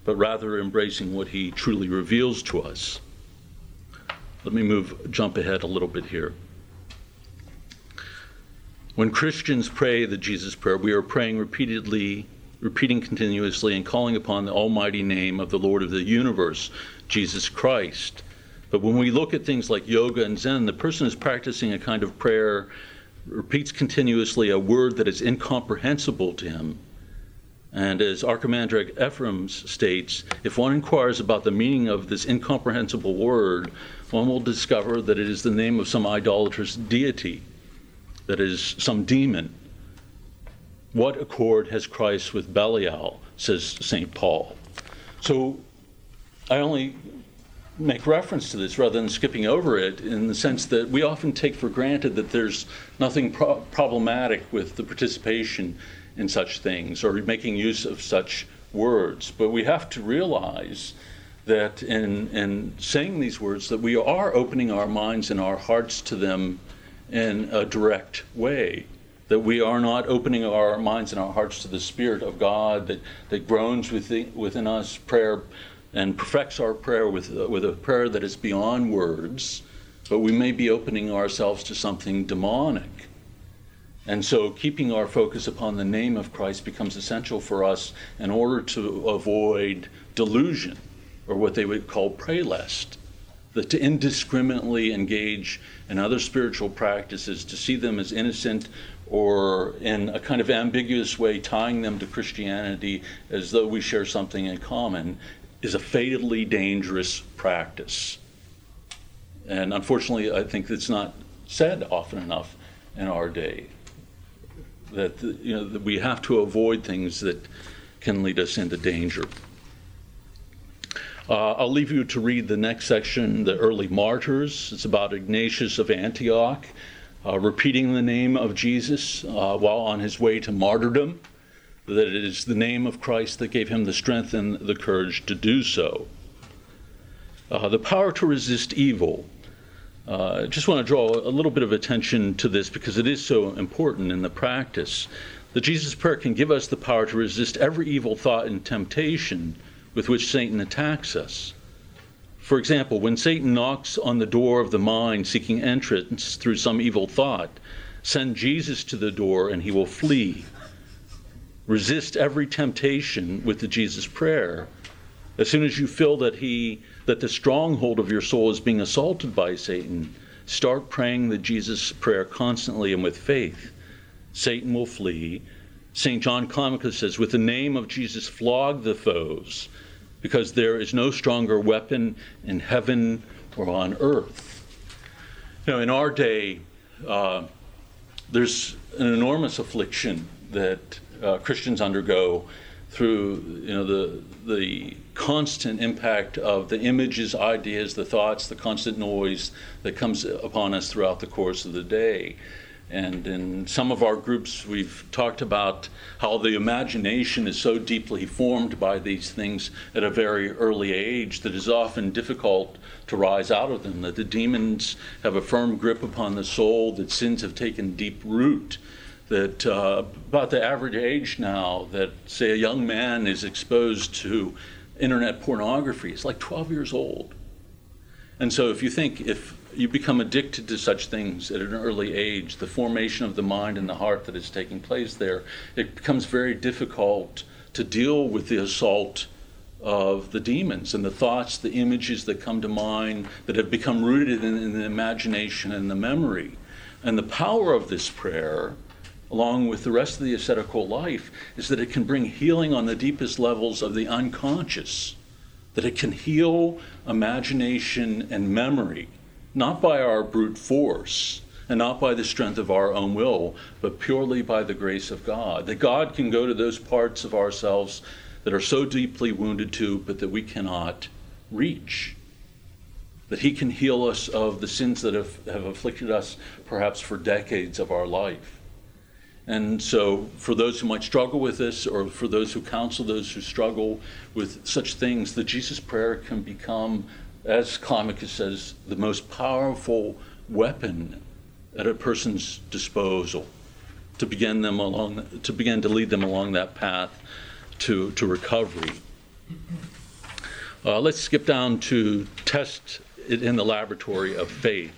but rather embracing what He truly reveals to us. Let me move, jump ahead a little bit here. When Christians pray the Jesus Prayer, we are praying repeatedly, repeating continuously, and calling upon the almighty name of the Lord of the universe, Jesus Christ. But when we look at things like yoga and Zen, the person is practicing a kind of prayer, repeats continuously a word that is incomprehensible to him. And as Archimandrite Ephrem states, if one inquires about the meaning of this incomprehensible word, one will discover that it is the name of some idolatrous deity, that is, some demon. What accord has Christ with Belial, says St. Paul. So I only make reference to this rather than skipping over it in the sense that we often take for granted that there's nothing pro- problematic with the participation in such things or making use of such words. But we have to realize that in, in saying these words that we are opening our minds and our hearts to them in a direct way. That we are not opening our minds and our hearts to the spirit of god that, that groans within, within us prayer and perfects our prayer with, with a prayer that is beyond words but we may be opening ourselves to something demonic. And so keeping our focus upon the name of christ becomes essential for us in order to avoid delusion or what they would call prelest. That to indiscriminately engage in other spiritual practices, to see them as innocent or in a kind of ambiguous way tying them to Christianity as though we share something in common, is a fatally dangerous practice. And unfortunately, I think it's not said often enough in our day that you know that we have to avoid things that can lead us into danger. Uh, I'll leave you to read the next section, the early martyrs. It's about Ignatius of Antioch, uh, repeating the name of Jesus uh, while on his way to martyrdom, that it is the name of Christ that gave him the strength and the courage to do so. Uh, the power to resist evil. Uh, I just want to draw a little bit of attention to this because it is so important in the practice. The Jesus Prayer can give us the power to resist every evil thought and temptation with which Satan attacks us. For example, when Satan knocks on the door of the mind seeking entrance through some evil thought, send Jesus to the door and he will flee. Resist every temptation with the Jesus prayer. As soon as you feel that he that the stronghold of your soul is being assaulted by Satan, start praying the Jesus prayer constantly and with faith. Satan will flee. St. John Climacus says, with the name of Jesus, flog the foes because there is no stronger weapon in heaven or on earth. Now, in our day, uh, there's an enormous affliction that uh, Christians undergo through you know the the constant impact of the images, ideas, the thoughts, the constant noise that comes upon us throughout the course of the day. And in some of our groups, we've talked about how the imagination is so deeply formed by these things at a very early age that it's often difficult to rise out of them, that the demons have a firm grip upon the soul, that sins have taken deep root. That uh, about the average age now, that say a young man is exposed to internet pornography, is like 12 years old. And so if you think if you become addicted to such things at an early age, the formation of the mind and the heart that is taking place there, it becomes very difficult to deal with the assault of the demons and the thoughts, the images that come to mind that have become rooted in, in the imagination and the memory. And the power of this prayer, along with the rest of the ascetical life, is that it can bring healing on the deepest levels of the unconscious, that it can heal imagination and memory not by our brute force and not by the strength of our own will, but purely by the grace of God. That God can go to those parts of ourselves that are so deeply wounded to, but that we cannot reach. That He can heal us of the sins that have, have afflicted us perhaps for decades of our life. And so, for those who might struggle with this, or for those who counsel those who struggle with such things, the Jesus prayer can become as Climacus says, the most powerful weapon at a person's disposal to begin them along to begin to lead them along that path to, to recovery. Uh, let's skip down to test it in the laboratory of faith.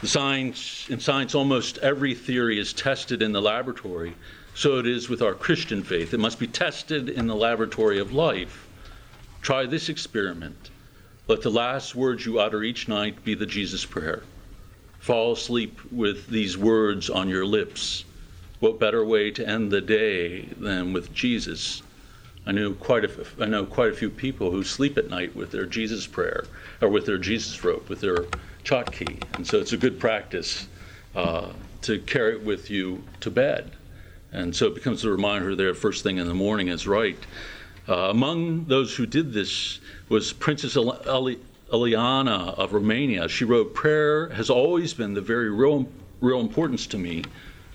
The science, in science, almost every theory is tested in the laboratory. So it is with our Christian faith. It must be tested in the laboratory of life. Try this experiment. Let the last words you utter each night be the Jesus prayer. Fall asleep with these words on your lips. What better way to end the day than with Jesus? I know quite a, I know quite a few people who sleep at night with their Jesus prayer or with their Jesus rope, with their chotki, and so it's a good practice uh, to carry it with you to bed. And so it becomes a reminder there first thing in the morning is right. Uh, among those who did this was Princess Ileana of Romania. She wrote, Prayer has always been the very real, real importance to me.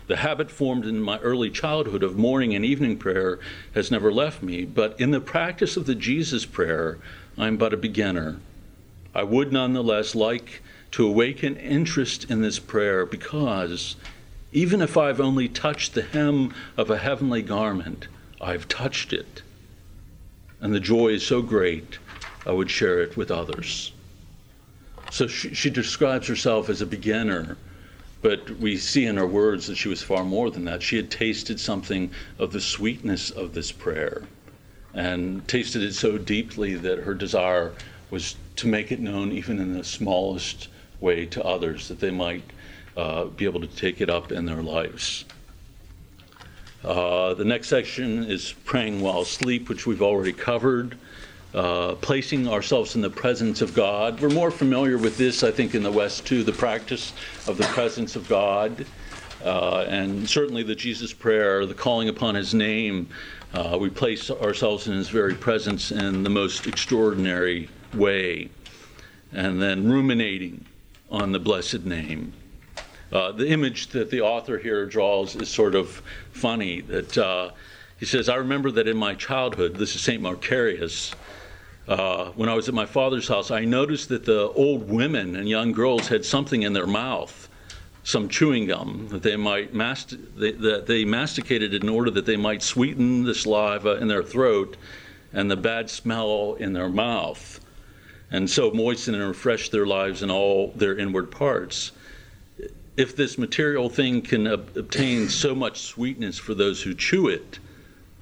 The habit formed in my early childhood of morning and evening prayer has never left me, but in the practice of the Jesus prayer, I'm but a beginner. I would nonetheless like to awaken interest in this prayer because even if I've only touched the hem of a heavenly garment, I've touched it and the joy is so great, I would share it with others. So she, she, describes herself as a beginner, but we see in her words that she was far more than that. She had tasted something of the sweetness of this prayer and tasted it so deeply that her desire was to make it known even in the smallest way to others that they might uh, be able to take it up in their lives. Uh, the next section is praying while asleep, which we've already covered. Uh, placing ourselves in the presence of God. We're more familiar with this, I think, in the West too, the practice of the presence of God. Uh, and certainly the Jesus prayer, the calling upon his name, uh, we place ourselves in his very presence in the most extraordinary way. And then ruminating on the blessed name. Uh, the image that the author here draws is sort of funny. That uh, he says, I remember that in my childhood, this is St. Macarius, uh, when I was at my father's house, I noticed that the old women and young girls had something in their mouth, some chewing gum that they might mast- they, that they masticated in order that they might sweeten the saliva in their throat and the bad smell in their mouth, and so moisten and refresh their lives in all their inward parts. If this material thing can ob- obtain so much sweetness for those who chew it,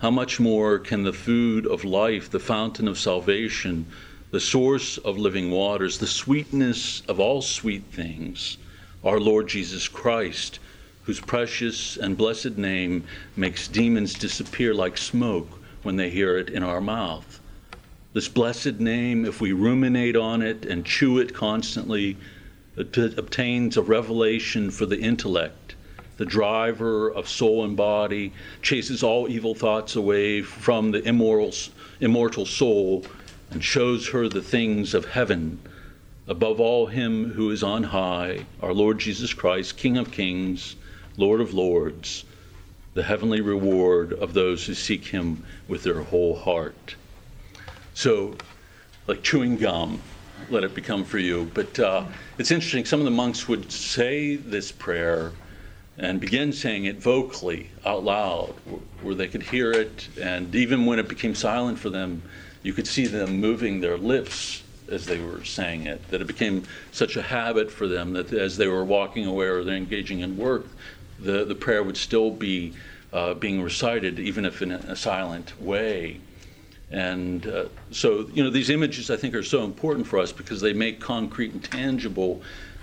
how much more can the food of life, the fountain of salvation, the source of living waters, the sweetness of all sweet things, our Lord Jesus Christ, whose precious and blessed name makes demons disappear like smoke when they hear it in our mouth? This blessed name, if we ruminate on it and chew it constantly, obtains a revelation for the intellect the driver of soul and body, chases all evil thoughts away from the immoral, immortal soul, and shows her the things of heaven. Above all, Him who is on high, our Lord Jesus Christ, King of kings, Lord of lords, the heavenly reward of those who seek Him with their whole heart. So, like chewing gum, let it become for you. But uh, it's interesting, some of the monks would say this prayer and begin saying it vocally out loud where they could hear it and even when it became silent for them you could see them moving their lips as they were saying it that it became such a habit for them that as they were walking away or they're engaging in work the, the prayer would still be uh, being recited even if in a silent way and uh, so you know these images i think are so important for us because they make concrete and tangible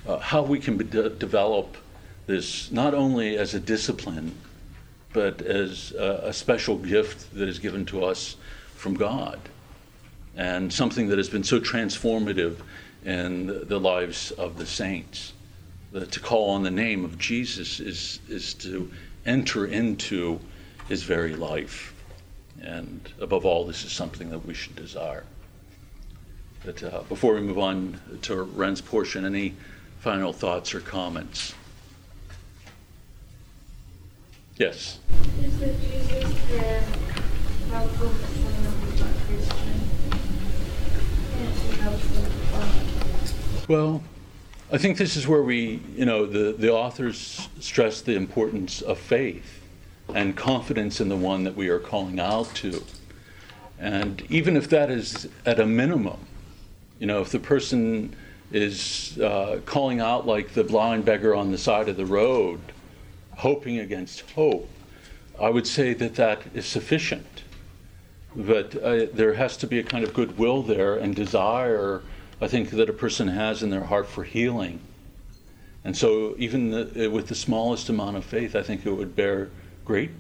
uh, how we can de- develop this not only as a discipline, but as a, a, special gift that is given to us from God, and something that has been so transformative in the, the lives of the saints. That to call on the name of Jesus is, is to enter into his very life. And above all, this is something that we should desire. But uh, before we move on to Ren's portion, any final thoughts or comments? Yes. Is Jesus prayer helpful for someone not Christian? Well, I think this is where we, you know, the, the authors stress the importance of faith and confidence in the one that we are calling out to. And even if that is at a minimum, you know, if the person is uh, calling out like the blind beggar on the side of the road, hoping against hope, I would say that that is sufficient. But uh, there has to be a kind of goodwill there and desire, I think, that a person has in their heart for healing. And so, even the, with the smallest amount of faith, I think it would bear great,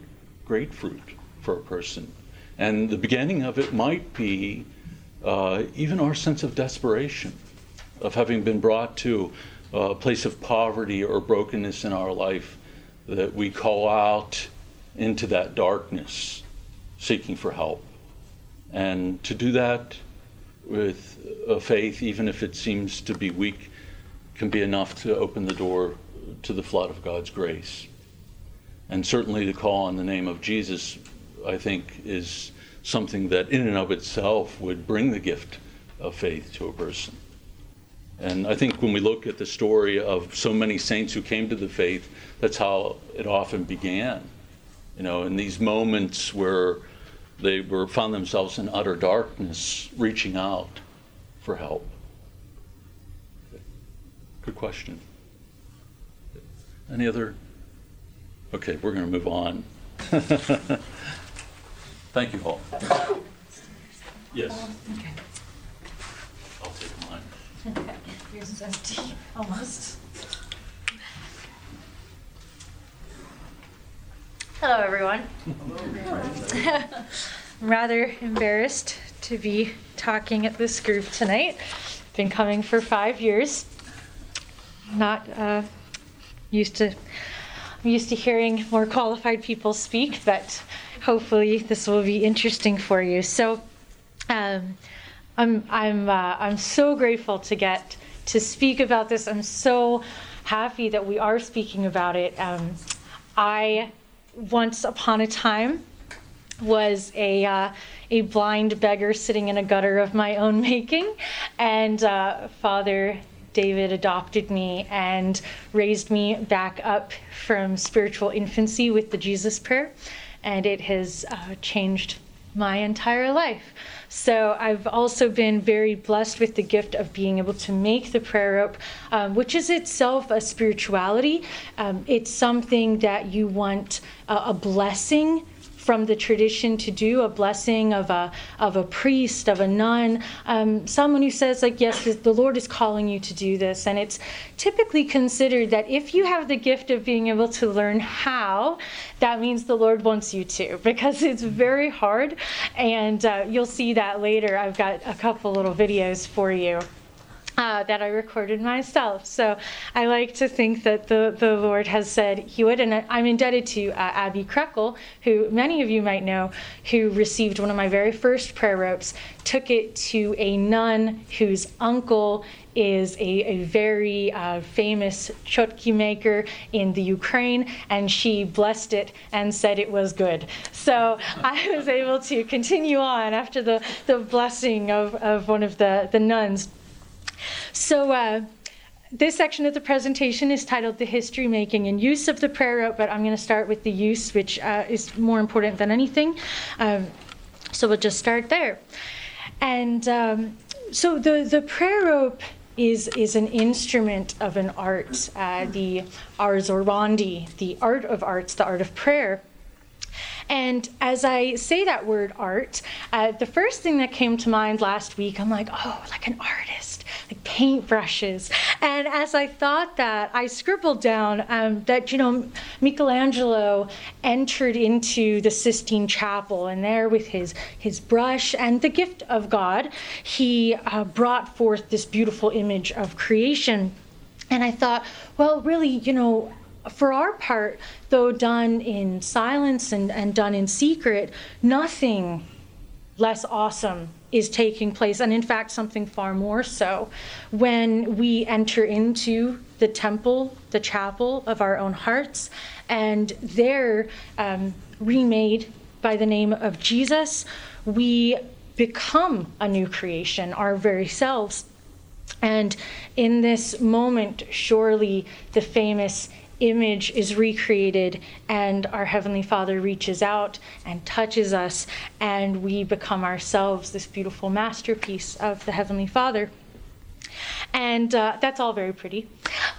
great fruit for a person. And the beginning of it might be uh, even our sense of desperation, of having been brought to a place of poverty or brokenness in our life that we call out into that darkness seeking for help. And to do that with a faith, even if it seems to be weak, can be enough to open the door to the flood of God's grace. And certainly to call on the name of Jesus, I think, is something that in and of itself would bring the gift of faith to a person. And I think when we look at the story of so many saints who came to the faith, that's how it often began. You know, in these moments where they were found themselves in utter darkness, reaching out for help. Good question. Any other? Okay, we're going to move on. Thank you all. Yes. Okay. I'll take mine. Okay. Yours is empty, almost. Hello, everyone. I'm rather embarrassed to be talking at this group tonight. Been coming for five years. Not uh, used to. I'm used to hearing more qualified people speak, but hopefully this will be interesting for you. So, um, I'm I'm uh, I'm so grateful to get to speak about this. I'm so happy that we are speaking about it. Um, I once upon a time was a, uh, a blind beggar sitting in a gutter of my own making. And uh, Father David adopted me and raised me back up from spiritual infancy with the Jesus Prayer. And it has uh, changed my entire life. So I've also been very blessed with the gift of being able to make the prayer rope, um, which is itself a spirituality. Um, it's something that you want uh, a blessing from the tradition to do a blessing of a of a priest of a nun. Um, someone who says like yes the lord is calling you to do this. And it's typically considered that if you have the gift of being able to learn how that means the lord wants you to because it's very hard. And uh, you'll see that later. I've got a couple little videos for you uh, that I recorded myself. So I like to think that the, the Lord has said He would. And I'm indebted to uh, Abby Krekel, who many of you might know, who received one of my very first prayer ropes, took it to a nun whose uncle is a, a very uh, famous chotki maker in the Ukraine, and she blessed it and said it was good. So I was able to continue on after the, the blessing of, of one of the, the nuns so, uh, this section of the presentation is titled The History Making and Use of the Prayer Rope, but I'm going to start with the use, which uh, is more important than anything. Um, so, we'll just start there. And um, so, the, the prayer rope is, is an instrument of an art, uh, the ars orandi, the art of arts, the art of prayer. And as I say that word art, uh, the first thing that came to mind last week, I'm like, oh, like an artist, paintbrushes. And as I thought that, I scribbled down um, that, you know, Michelangelo entered into the Sistine Chapel, and there with his, his brush and the gift of God, he uh, brought forth this beautiful image of creation. And I thought, well, really, you know, for our part, though done in silence and, and done in secret, nothing less awesome is taking place, and in fact, something far more so. When we enter into the temple, the chapel of our own hearts, and there, um, remade by the name of Jesus, we become a new creation, our very selves. And in this moment, surely the famous image is recreated and our Heavenly Father reaches out and touches us, and we become ourselves this beautiful masterpiece of the Heavenly Father. And uh, that's all very pretty.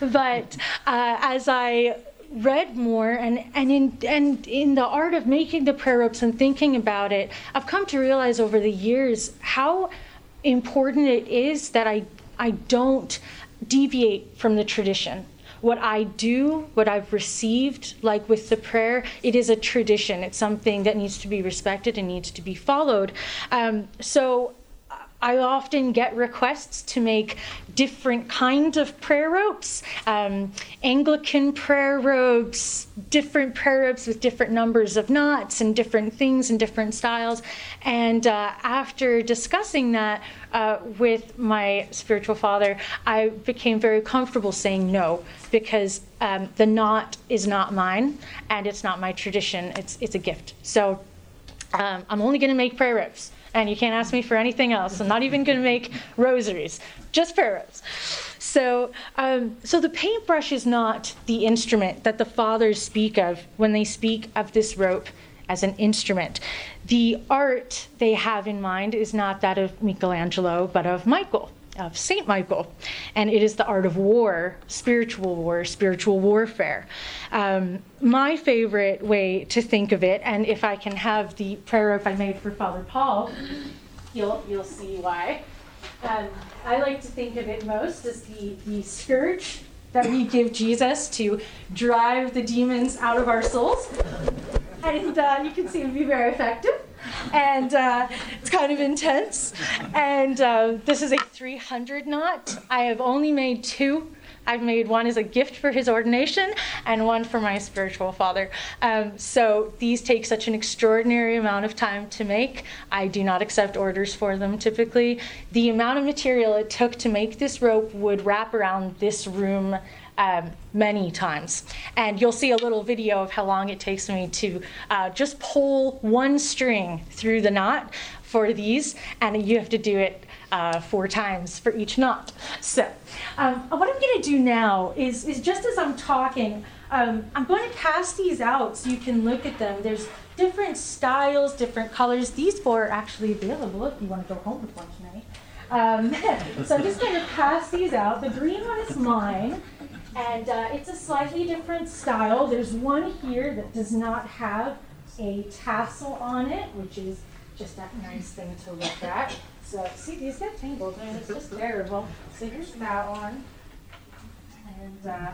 But uh, as I read more and, and in and in the art of making the prayer ropes and thinking about it, I've come to realize over the years how important it is that I I don't deviate from the tradition what I do, what I've received, like with the prayer, it is a tradition. It's something that needs to be respected and needs to be followed. Um, so I often get requests to make different kinds of prayer ropes um, Anglican prayer ropes, different prayer ropes with different numbers of knots and different things and different styles. And uh, after discussing that uh, with my spiritual father, I became very comfortable saying no because um, the knot is not mine and it's not my tradition, it's, it's a gift. So um, I'm only going to make prayer ropes and you can't ask me for anything else. I'm not even going to make rosaries, just pharaohs. So, um, so the paintbrush is not the instrument that the fathers speak of when they speak of this rope as an instrument. The art they have in mind is not that of Michelangelo, but of Michael of Saint Michael, and it is the art of war, spiritual war, spiritual warfare. Um, my favorite way to think of it, and if I can have the prayer rope I made for Father Paul, you'll you'll see why. Um, I like to think of it most as the the scourge that we give Jesus to drive the demons out of our souls, and uh, you can see it would be very effective and uh, it's kind of intense. And uh, this is a 300 knot. I have only made two. I've made one as a gift for his ordination and one for my spiritual father. Um, so these take such an extraordinary amount of time to make. I do not accept orders for them typically. The amount of material it took to make this rope would wrap around this room um, many times. And you'll see a little video of how long it takes me to uh, just pull one string through the knot for these, and you have to do it uh, four times for each knot. So, um, what I'm going to do now is, is just as I'm talking, um, I'm going to pass these out so you can look at them. There's different styles, different colors. These four are actually available if you want to go home with one tonight. Um, so I'm just going to pass these out. The green one is mine, and uh, it's a slightly different style. There's one here that does not have a tassel on it, which is just a nice thing to look at. So see, these get tangled, and it's just terrible. So here's that one, and uh,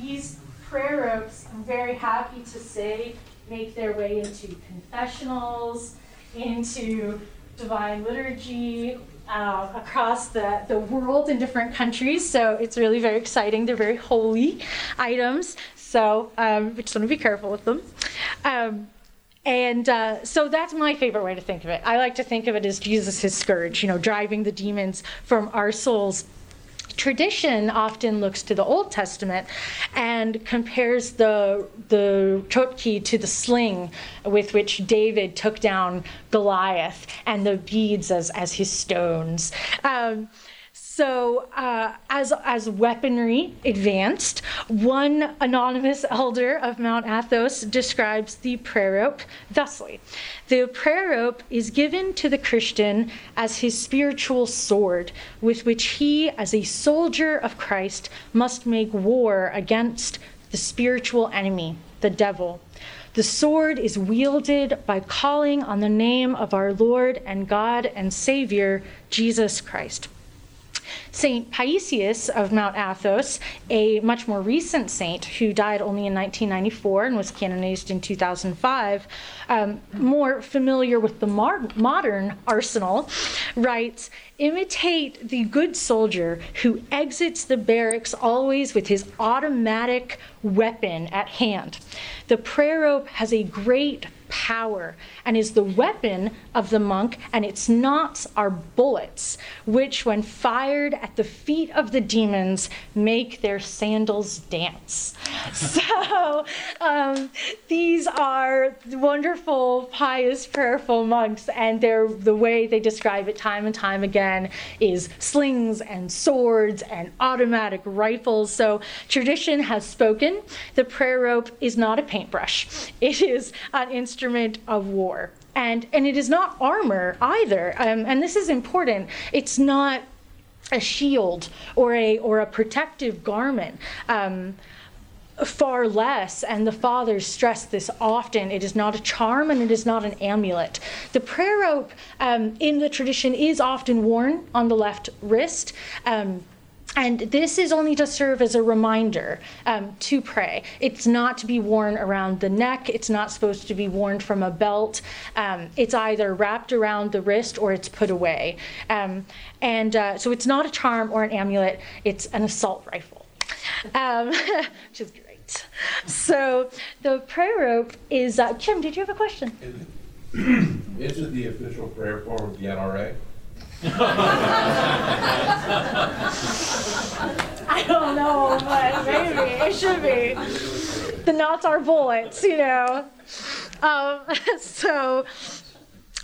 these prayer ropes. I'm very happy to say make their way into confessionals, into divine liturgy, uh, across the, the world in different countries. So it's really very exciting. They're very holy items. So um, we just want to be careful with them. Um, and uh, so that's my favorite way to think of it. I like to think of it as Jesus' scourge, you know, driving the demons from our souls tradition often looks to the Old Testament and compares the the chotki to the sling with which David took down Goliath and the beads as as his stones. Um, so, uh, as, as weaponry advanced, one anonymous elder of Mount Athos describes the prayer rope thusly The prayer rope is given to the Christian as his spiritual sword, with which he, as a soldier of Christ, must make war against the spiritual enemy, the devil. The sword is wielded by calling on the name of our Lord and God and Savior, Jesus Christ. St. Paisius of Mount Athos, a much more recent saint who died only in 1994 and was canonized in 2005, um, more familiar with the mar- modern arsenal, writes Imitate the good soldier who exits the barracks always with his automatic weapon at hand. The prayer rope has a great power and is the weapon of the monk, and its knots are bullets, which, when fired at the feet of the demons, make their sandals dance. so um, these are wonderful, pious, prayerful monks, and they're, the way they describe it time and time again is slings and swords and automatic rifles. So tradition has spoken. The prayer rope is not a paintbrush, it is an instrument instrument of war. And, and it is not armor either. Um, and this is important. It's not a shield or a, or a protective garment. Um, far less, and the fathers stress this often. It is not a charm and it is not an amulet. The prayer rope um, in the tradition is often worn on the left wrist. Um, and this is only to serve as a reminder um, to pray. It's not to be worn around the neck. It's not supposed to be worn from a belt. Um, it's either wrapped around the wrist or it's put away. Um, and uh, so it's not a charm or an amulet, it's an assault rifle, um, which is great. So the prayer rope is. Uh, Kim, did you have a question? Is it the official prayer form of the NRA? I don't know, but maybe it should be. The knots are bullets, you know. Um, so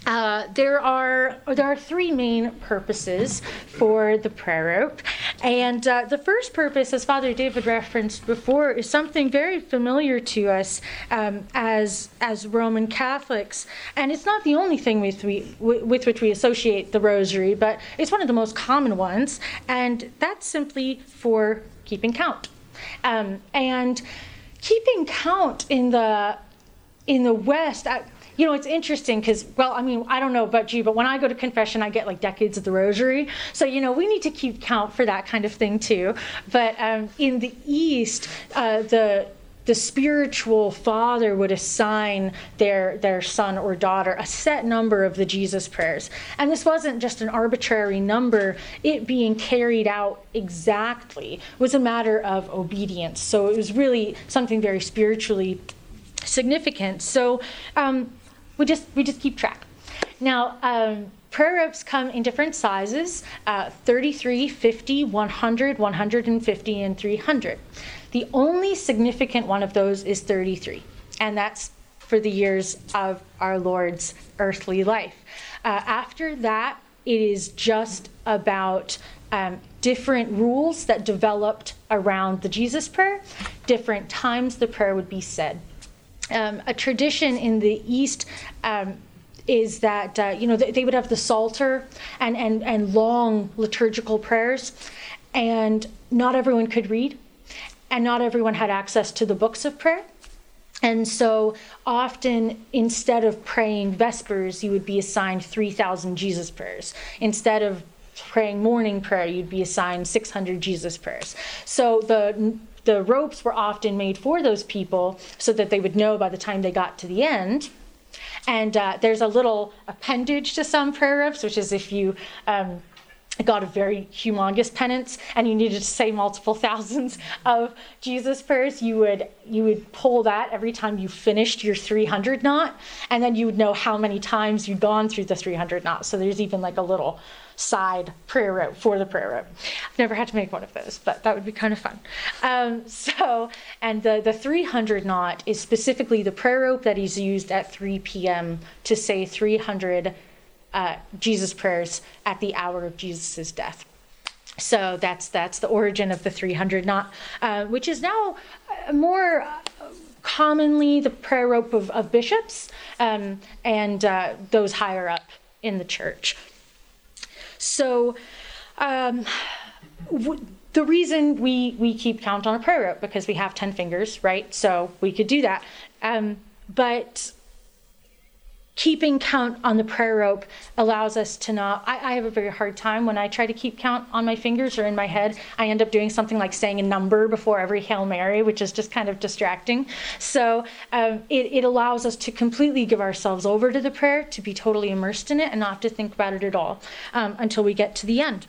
uh, there are there are three main purposes for the prayer rope, and uh, the first purpose, as Father David referenced before, is something very familiar to us um, as as Roman Catholics, and it's not the only thing with we with which we associate the Rosary, but it's one of the most common ones, and that's simply for keeping count, um, and keeping count in the in the West. I, you know, it's interesting because, well, I mean, I don't know about you, but when I go to confession, I get like decades of the rosary. So, you know, we need to keep count for that kind of thing too. But um, in the East, uh, the the spiritual father would assign their their son or daughter a set number of the Jesus prayers. And this wasn't just an arbitrary number, it being carried out exactly was a matter of obedience. So it was really something very spiritually significant. So um, we just we just keep track. Now, um, prayer ropes come in different sizes uh, 33, 50, 100, 150, and 300. The only significant one of those is 33, and that's for the years of our Lord's earthly life. Uh, after that, it is just about um, different rules that developed around the Jesus prayer, different times the prayer would be said. Um, a tradition in the East um, is that uh, you know they, would have the Psalter and, and, and long liturgical prayers, and not everyone could read, and not everyone had access to the books of prayer. And so often, instead of praying Vespers, you would be assigned 3,000 Jesus prayers. Instead of praying morning prayer, you'd be assigned 600 Jesus prayers. So the the ropes were often made for those people so that they would know by the time they got to the end. And uh, there's a little appendage to some prayer ropes, which is if you um, got a very humongous penance and you needed to say multiple thousands of Jesus prayers, you would you would pull that every time you finished your 300 knot, and then you would know how many times you'd gone through the 300 knot. So there's even like a little side prayer rope for the prayer rope. I've never had to make one of those, but that would be kind of fun. Um, so, and the, the 300 knot is specifically the prayer rope that is used at 3 p.m. to say 300 uh, Jesus prayers at the hour of Jesus' death. So that's that's the origin of the 300 knot, uh, which is now uh, more uh, commonly the prayer rope of, of bishops um, and uh, those higher up in the church. So, um, w- the reason we we keep count on a prayer rope because we have ten fingers, right? So we could do that. Um, but keeping count on the prayer rope allows us to not I, I, have a very hard time when i try to keep count on my fingers or in my head. I end up doing something like saying a number before every hail mary which is just kind of distracting. So um, it, it allows us to completely give ourselves over to the prayer to be totally immersed in it and not to think about it at all um, until we get to the end.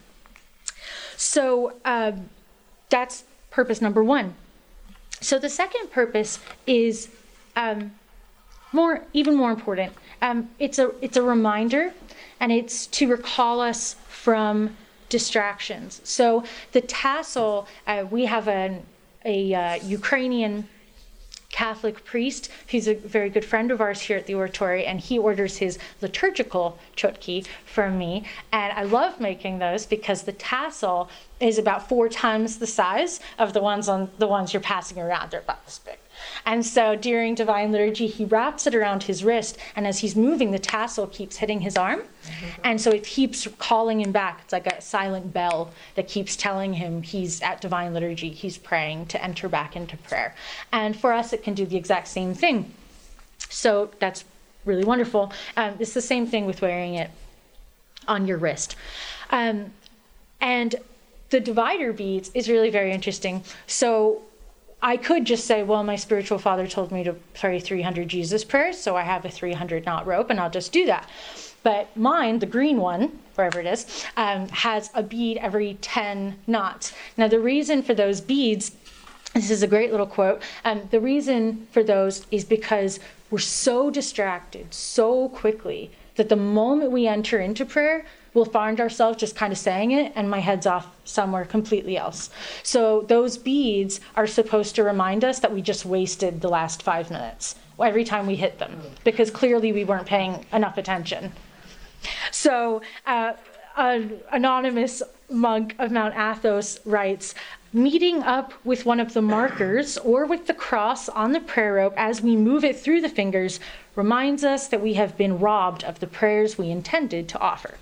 So um, that's purpose number one. So the second purpose is um, more even more important um, it's a it's a reminder, and it's to recall us from distractions. So the tassel, uh, we have an, a uh, Ukrainian Catholic priest who's a very good friend of ours here at the oratory, and he orders his liturgical chotki from me. And I love making those because the tassel is about four times the size of the ones on the ones you're passing around. They're about this big. And so during Divine Liturgy, he wraps it around his wrist, and as he's moving, the tassel keeps hitting his arm. Mm-hmm. And so it keeps calling him back. It's like a silent bell that keeps telling him he's at Divine Liturgy, he's praying to enter back into prayer. And for us, it can do the exact same thing. So that's really wonderful. Um, it's the same thing with wearing it on your wrist. Um, and the divider beads is really very interesting. So I could just say, well, my spiritual father told me to pray 300 Jesus prayers, so I have a 300 knot rope, and I'll just do that. But mine, the green one, wherever it is, um, has a bead every 10 knots. Now, the reason for those beads, this is a great little quote, um, the reason for those is because we're so distracted so quickly that the moment we enter into prayer, we'll find ourselves just kind of saying it and my head's off somewhere completely else. So those beads are supposed to remind us that we just wasted the last five minutes every time we hit them because clearly we weren't paying enough attention. So, uh, an anonymous monk of Mount Athos writes Meeting up with one of the markers or with the cross on the prayer rope as we move it through the fingers reminds us that we have been robbed of the prayers we intended to offer.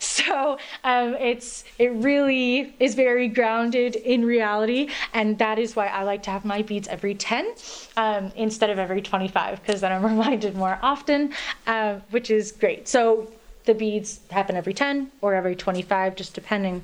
So um, it's it really is very grounded in reality, and that is why I like to have my beads every 10 um, instead of every 25, because then I'm reminded more often, uh, which is great. So the beads happen every 10 or every 25, just depending.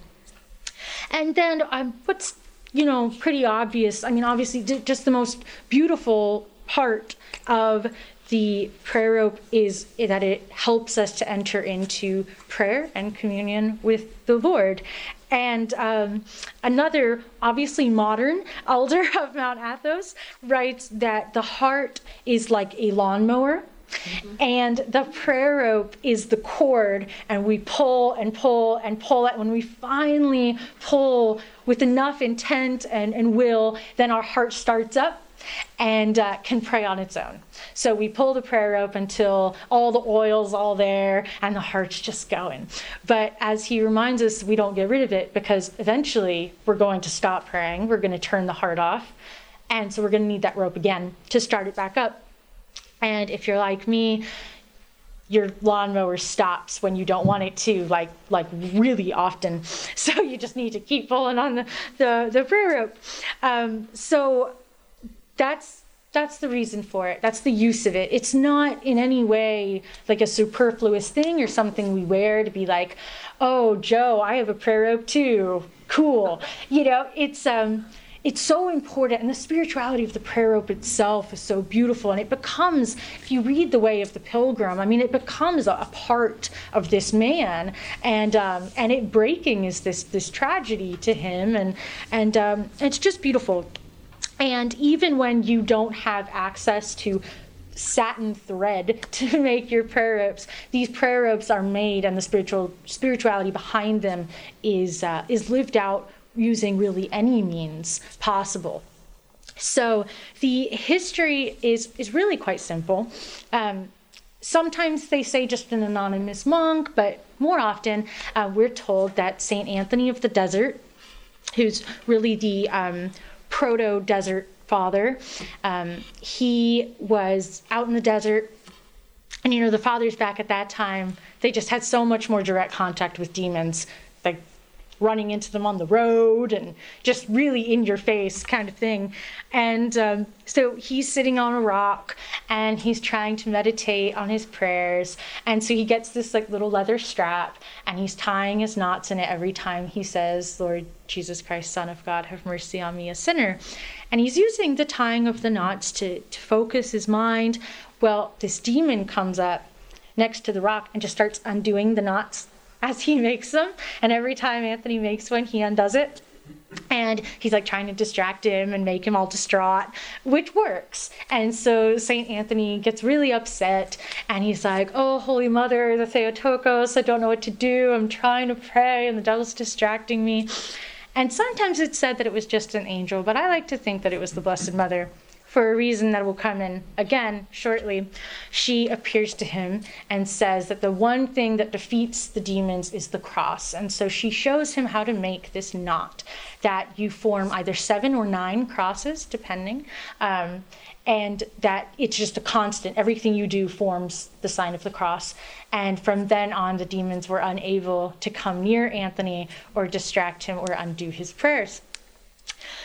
And then um, what's you know pretty obvious. I mean, obviously, just the most beautiful part of the prayer rope is that it helps us to enter into prayer and communion with the Lord. And um, another, obviously modern elder of Mount Athos writes that the heart is like a lawnmower And the prayer rope is the cord, and we pull and pull and pull it. When we finally pull with enough intent and, and will, then our heart starts up and uh, can pray on its own. So we pull the prayer rope until all the oil's all there and the heart's just going. But as he reminds us, we don't get rid of it because eventually we're going to stop praying. We're going to turn the heart off. And so we're going to need that rope again to start it back up. And if you're like me, your lawnmower stops when you don't want it to, like like really often. So you just need to keep pulling on the the, the prayer rope. Um, so that's that's the reason for it. That's the use of it. It's not in any way like a superfluous thing or something we wear to be like, oh, Joe, I have a prayer rope too. Cool. You know, it's um it's so important and the spirituality of the prayer rope itself is so beautiful and it becomes if you read the way of the pilgrim i mean it becomes a, a part of this man and um, and it breaking is this this tragedy to him and and um, it's just beautiful and even when you don't have access to satin thread to make your prayer ropes. These prayer ropes are made, and the spiritual spirituality behind them is uh, is lived out using really any means possible. So the history is, is really quite simple. Um, sometimes they say just an anonymous monk, but more often uh, we're told that St. Anthony of the Desert, who's really the um, proto desert father, um, he was out in the desert. And you know, the fathers back at that time, they just had so much more direct contact with demons. Running into them on the road and just really in your face kind of thing. And um, so he's sitting on a rock and he's trying to meditate on his prayers. And so he gets this like little leather strap and he's tying his knots in it every time he says, Lord Jesus Christ, Son of God, have mercy on me, a sinner. And he's using the tying of the knots to, to focus his mind. Well, this demon comes up next to the rock and just starts undoing the knots as he makes them. And every time Anthony makes one, he undoes it. And he's like trying to distract him and make him all distraught, which works. And so St. Anthony gets really upset and he's like, Oh, Holy Mother, the Theotokos, I don't know what to do. I'm trying to pray and the devil's distracting me. And sometimes it's said that it was just an angel, but I like to think that it was the Blessed Mother for a reason that will come in again shortly, she appears to him and says that the one thing that defeats the demons is the cross. And so she shows him how to make this knot that you form either seven or nine crosses, depending. Um, and that it's just a constant. Everything you do forms the sign of the cross. And from then on, the demons were unable to come near Anthony or distract him or undo his prayers.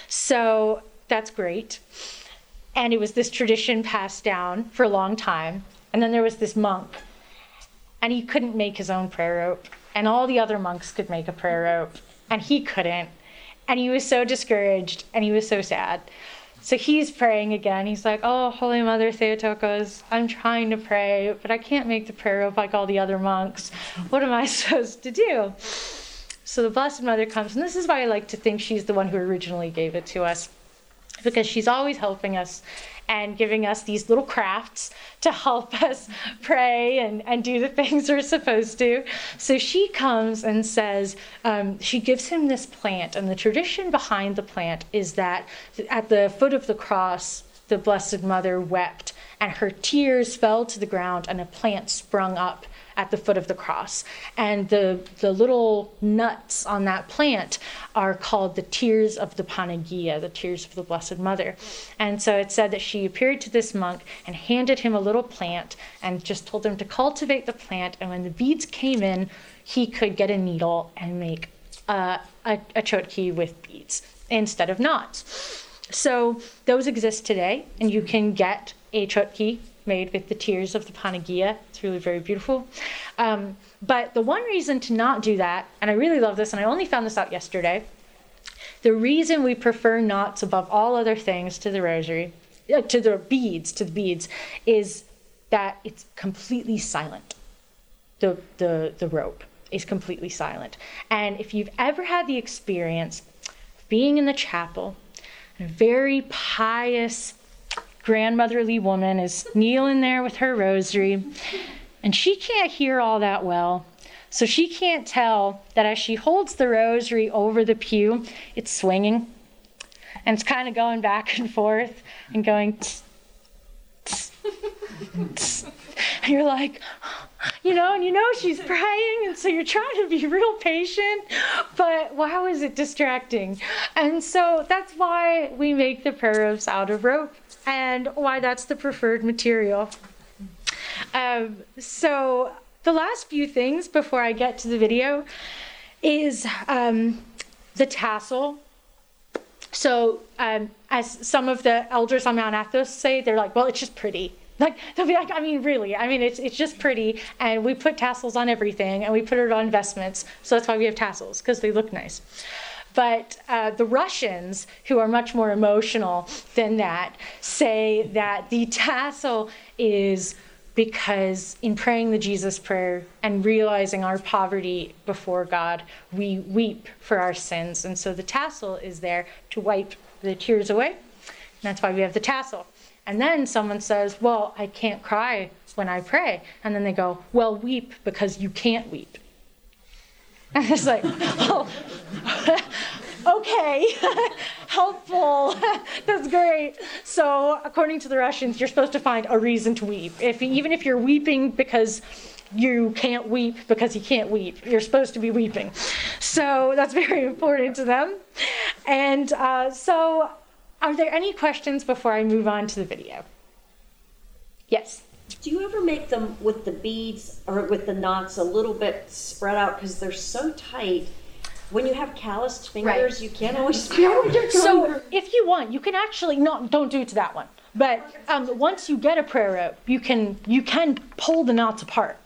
So that's great. And it was this tradition passed down for a long time. And then there was this monk, and he couldn't make his own prayer rope. And all the other monks could make a prayer rope, and he couldn't. And he was so discouraged, and he was so sad. So he's praying again. He's like, Oh, Holy Mother Theotokos, I'm trying to pray, but I can't make the prayer rope like all the other monks. What am I supposed to do? So the Blessed Mother comes, and this is why I like to think she's the one who originally gave it to us because she's always helping us and giving us these little crafts to help us pray and, and do the things we're supposed to. So she comes and says, um, she gives him this plant, and the tradition behind the plant is that at the foot of the cross, the Blessed Mother wept, and her tears fell to the ground, and a plant sprung up at the foot of the cross. And the, the little nuts on that plant are called the tears of the Panagia, the tears of the Blessed Mother. And so it said that she appeared to this monk and handed him a little plant and just told him to cultivate the plant. And when the beads came in, he could get a needle and make uh, a, a chotki with beads instead of knots. So those exist today, and you can get a chotki made with the tears of the Panagia. It's really very beautiful. Um, but the one reason to not do that, and I really love this, and I only found this out yesterday, the reason we prefer knots above all other things to the rosary, uh, to the beads, to the beads, is that it's completely silent. The, the, the rope is completely silent. And if you've ever had the experience of being in the chapel, a very pious grandmotherly woman is kneeling there with her rosary, and she can't hear all that well. So she can't tell that as she holds the rosary over the pew, it's swinging. And it's kind of going back and forth and going. tss, tss, tss. And you're like, you know, and you know she's praying, and so you're trying to be real patient, but wow, is it distracting? And so that's why we make the prayer ropes out of rope, and why that's the preferred material. Um, so the last few things before I get to the video is um, the tassel. So, um, as some of the elders on Mount Athos say, they're like, well, it's just pretty. Like they'll be like, I mean, really, I mean, it's it's just pretty, and we put tassels on everything, and we put it on vestments, so that's why we have tassels because they look nice. But uh, the Russians, who are much more emotional than that, say that the tassel is because in praying the Jesus prayer and realizing our poverty before God, we weep for our sins. And so the tassel is there to wipe the tears away. And that's why we have the tassel. And then someone says, Well, I can't cry when I pray. And then they go, Well, weep because you can't weep. And it's like, Oh, okay, helpful. That's great. So, according to the Russians, you're supposed to find a reason to weep. If even if you're weeping because you can't weep because you can't weep, you're supposed to be weeping. So that's very important to them. And uh, so, are there any questions before I move on to the video? Yes. Do you ever make them with the beads or with the knots a little bit spread out because they're so tight? When you have calloused fingers, Right. you can't always feel what you're So if you want, you can actually not don't do it to that one. But um, once you get a prayer rope, you can you can pull the knots apart.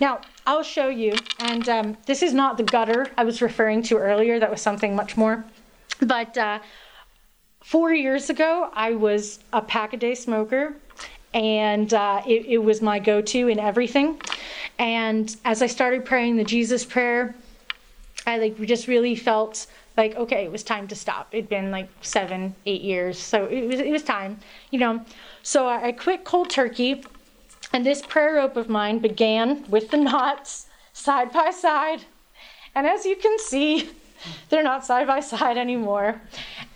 Now I'll show you, and um, this is not the gutter I was referring to earlier. That was something much more. But uh, four years ago, I was a pack a day smoker, and uh, it, it was my go to in everything. And as I started praying the Jesus prayer, I like just really felt like okay, it was time to stop. It'd been like seven, eight years, so it was it was time, you know. So I, I quit cold turkey, and this prayer rope of mine began with the knots side by side, and as you can see, they're not side by side anymore,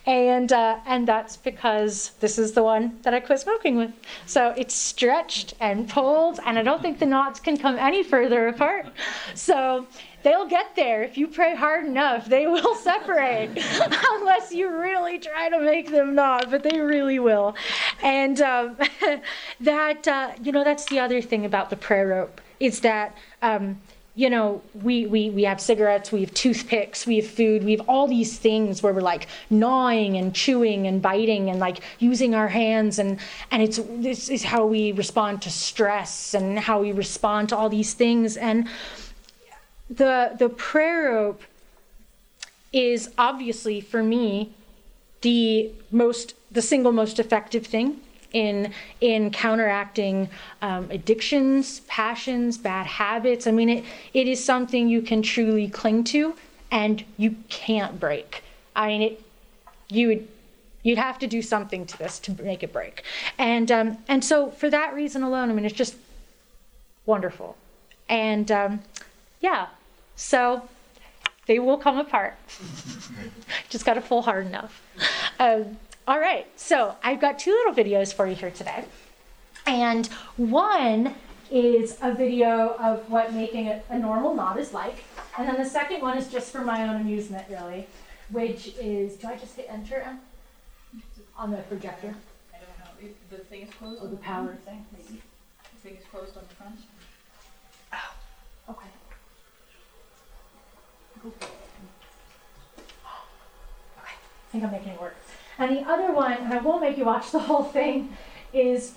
and uh, and that's because this is the one that I quit smoking with. So it's stretched and pulled, and I don't think the knots can come any further apart. So they'll get there if you pray hard enough. They will separate, unless you really try to make them not. But they really will. And um, that uh, you know that's the other thing about the prayer rope is that. Um, you know, we, we, we have cigarettes, we have toothpicks, we have food, we have all these things where we're like gnawing and chewing and biting and like using our hands and and it's this is how we respond to stress and how we respond to all these things. And the the prayer rope is obviously for me the most the single most effective thing in in counteracting um, addictions passions bad habits. I mean it, it is something you can truly cling to and you can't break. I mean it you would you'd have to do something to this to make it break. And um, and so for that reason alone i mean it's just wonderful. And um, yeah so they will come apart. Just got to pull hard enough. Um, all right, so I've got two little videos for you here today. And one is a video of what making a, a normal knot is like. And then the second one is just for my own amusement, really, which is do I just hit enter on the projector? I don't know, It- the thing is closed? Oh, the power thing, The thing is closed on the front? Oh, okay. Okay, I think I'm making it work. And the other one, and I won't make you watch the whole thing, is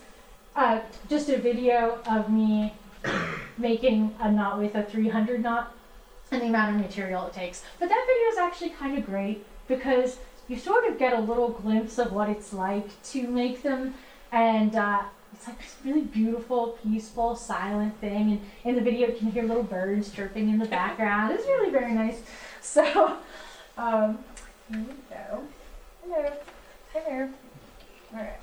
uh, just a video of me making a knot with a 300 knot and the amount of material it takes. But that video is actually kind of great because you sort of get a little glimpse of what it's like to make them, and uh, it's like this really beautiful, peaceful, silent thing. And in the video, you can hear little birds chirping in the background. It's really very nice. So, um, here we go there. Hi there. All right.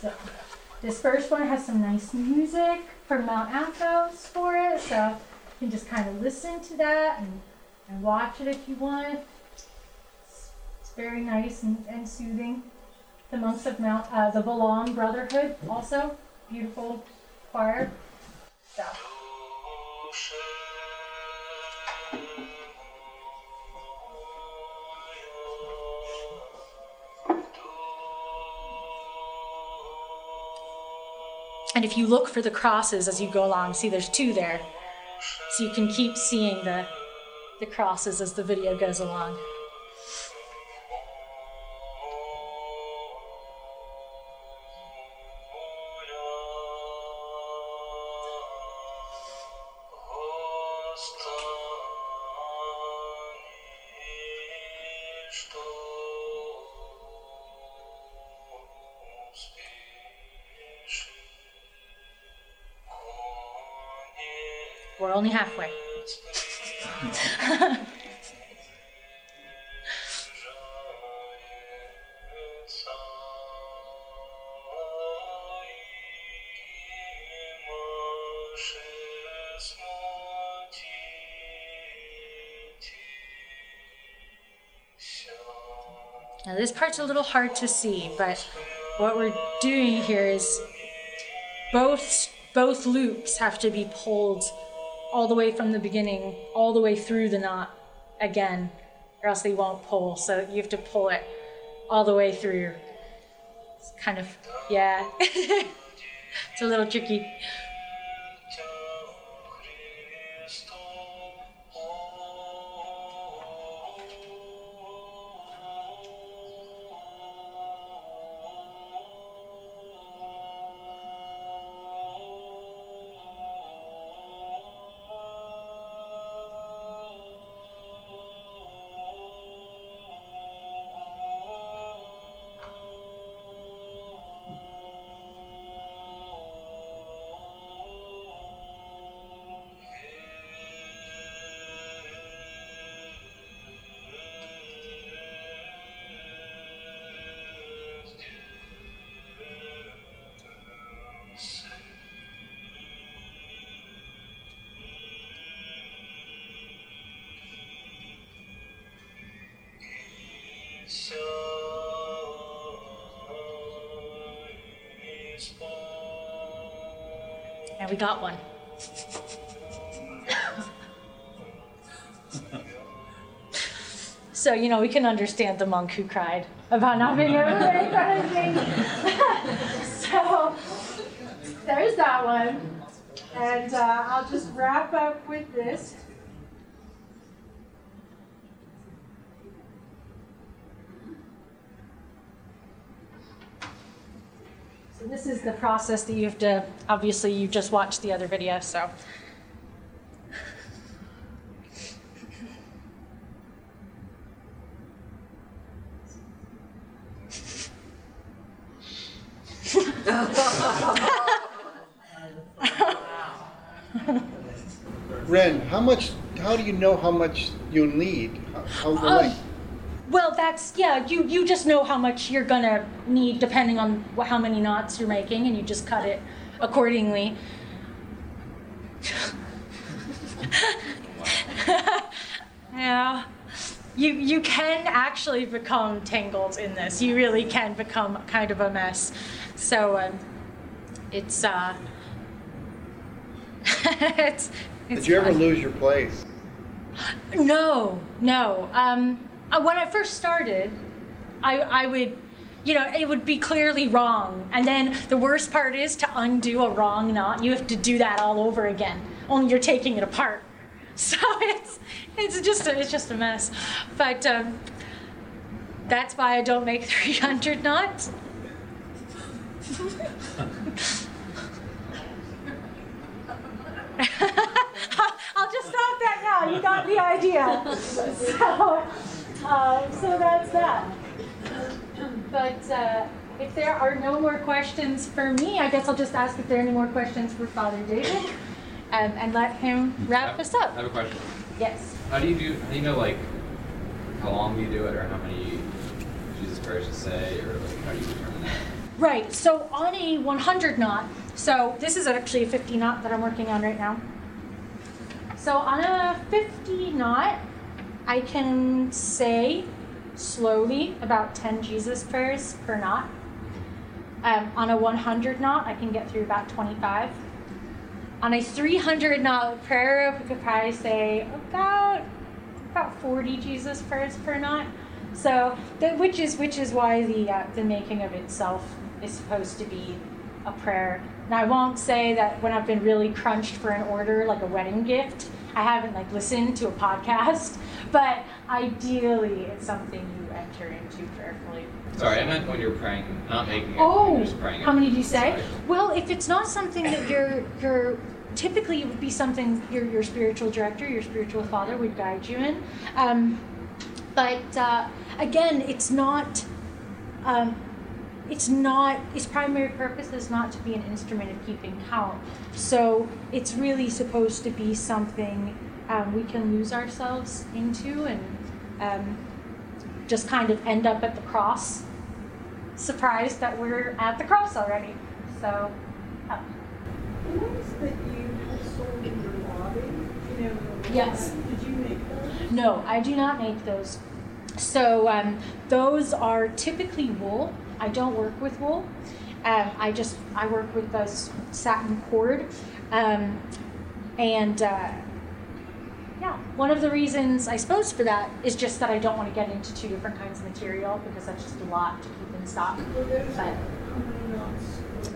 So, this first one has some nice music from Mount Athos for it, so you can just kind of listen to that and, and watch it if you want. It's, very nice and, and soothing. The monks of Mount, uh, the Valaam Brotherhood, also beautiful choir. So. And if you look for the crosses as you go along, see there's two there. So you can keep seeing the, the crosses as the video goes along. Now this part's a little hard to see, but what we're doing here is both both loops have to be pulled all the way from the beginning, all the way through the knot again, or else they won't pull. So you have to pull it all the way through. It's kind of, yeah. it's a little tricky. We got one. so, you know, we can understand the monk who cried about not being able to make anything. so, there's that one. And uh, I'll just wrap up with this. Is the process that you have to, obviously you just watched the other video, so. Ren, how much, how do you know how much you'll need? How- How the Um, yeah. You you just know how much you're gonna need depending on how many knots you're making, and you just cut it accordingly. yeah, you you can actually become tangled in this. You really can become kind of a mess. So um, it's uh, it's. it's Did you ever lose your place? No, no. Um, when I first started, I, I would, you know, it would be clearly wrong. And then the worst part is to undo a wrong knot. You have to do that all over again. Only you're taking it apart. So it's it's just a, it's just a mess. But um, that's why I don't make 300 knots. I'll just stop that now. You got the idea. So, so that's that. But uh, if there are no more questions for me, I guess I'll just ask if there are any more questions for Father David, um, and let him wrap us up. I have a question. Yes. How do you do? How do you know like how long do you do it, or how many Jesus prayers to say, or like how do you determine that? Right. So on a 100 knot, so this is actually a 50 knot that I'm working on right now. So on a 50 knot, I can say slowly about 10 Jesus prayers per knot. Um, on a 100 knot, I can get through about 25. On a 300 knot prayer, we could probably say about about 40 Jesus prayers per knot. So, the, which is which is why the uh, the making of itself is supposed to be a prayer. And I won't say that when I've been really crunched for an order, like a wedding gift, I haven't like listened to a podcast. But ideally, it's something you enter into prayerfully. Sorry, I meant when you're praying, not making it. Oh, just praying how many do you say? Sorry. Well, if it's not something that you're you're typically it would be something your your spiritual director, your spiritual father would guide you in. Um, but uh, again, it's not. Um, it's not. Its primary purpose is not to be an instrument of keeping count. So it's really supposed to be something um, we can lose ourselves into and um, just kind of end up at the cross surprised that we're at the cross already. So, uh, The ones that you have sold in your lobby, you know. Yes. Did you make those? no, I do not make those. So, um, those are typically wool. I don't work with wool. Um, I just I work with the satin cord, um, and uh, yeah, one of the reasons I suppose for that is just that I don't want to get into two different kinds of material because that's just a lot to keep in stock. But?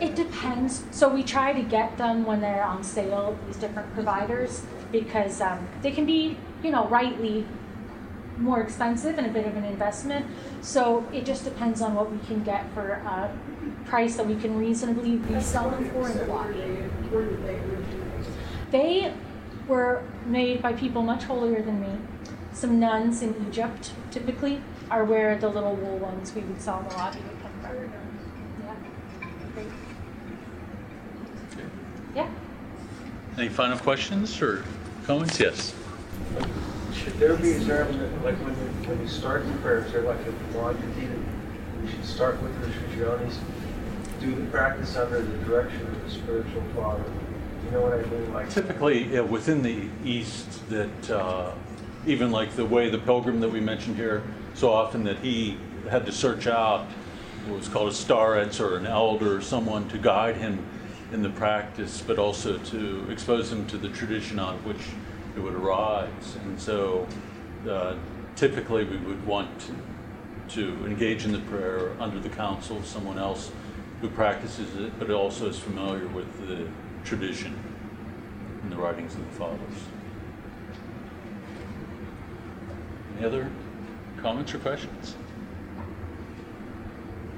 It depends. So we try to get them when they're on sale, these different providers, because um, they can be, you know, rightly more expensive and a bit of an investment. So it just depends on what we can get for a price that we can reasonably resell them for in the So were they, where did they were made by people much holier than me. Some nuns in Egypt, typically, are where the little wool ones we would sell in the lobby would come from. Yeah. Yeah. Any final questions or comments? Yes. Should there be a that, like when you, when you start the prayer, say like if you do we should start with the Shushanis, do the practice under the direction of the spiritual father. You know what I mean? Like Typically, yeah, within the East, that uh, even like the way the pilgrim that we mentioned here, so often that he had to search out what was called a starets or an elder, or someone to guide him in the practice, but also to expose him to the tradition on which it would arise. And so uh, typically we would want to, to engage in the prayer under the counsel of someone else who practices it, but also is familiar with the tradition in the writings of the fathers. Any other comments or questions?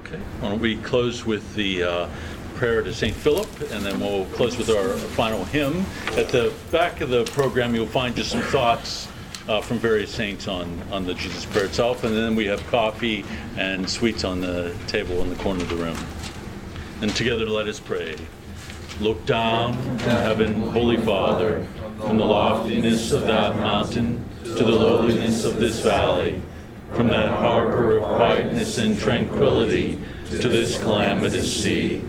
Okay, why don't we close with the uh, prayer to St. Philip, and then we'll close with our final hymn. At the back of the program, you'll find just some thoughts uh, from various saints on, on the Jesus prayer itself, and then we have coffee and sweets on the table in the corner of the room. And together let us pray. Look down from heaven, Holy Father, from the loftiness of that mountain to the lowliness of this valley, from that harbor of quietness and tranquility to this calamitous sea.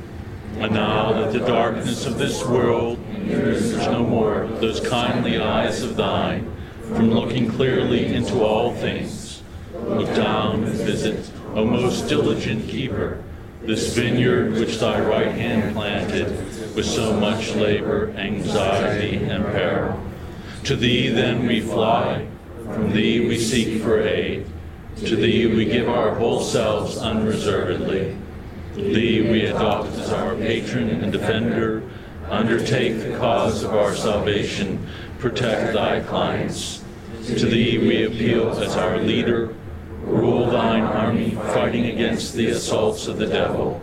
And now that the darkness of this world hears no more those kindly eyes of thine, from looking clearly into all things, look down and visit, O most diligent keeper, this vineyard which thy right hand planted with so much labor, anxiety, and peril. To thee then we fly, from thee we seek for aid, to thee we give our whole selves unreservedly. Thee we adopt as our patron and defender, undertake the cause of our salvation, protect thy clients. To thee we appeal as our leader, rule thine army, fighting against the assaults of the devil.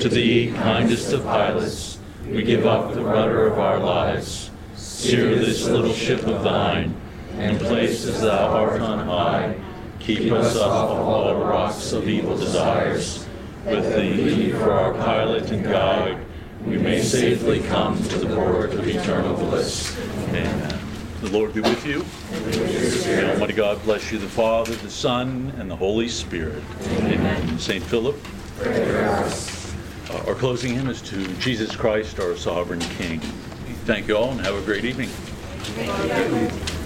To thee, kindest of pilots, we give up the rudder of our lives. Steer this little ship of thine, and place as thou art on high. Keep us off of all rocks of evil desires. With thee for our pilot and guide, we may safely come to the port of eternal bliss. Amen. The Lord be with you. May Almighty God bless you, the Father, the Son, and the Holy Spirit. Amen. Saint Philip. Our closing hymn is to Jesus Christ, our sovereign King. Thank you all and have a great evening. Thank you.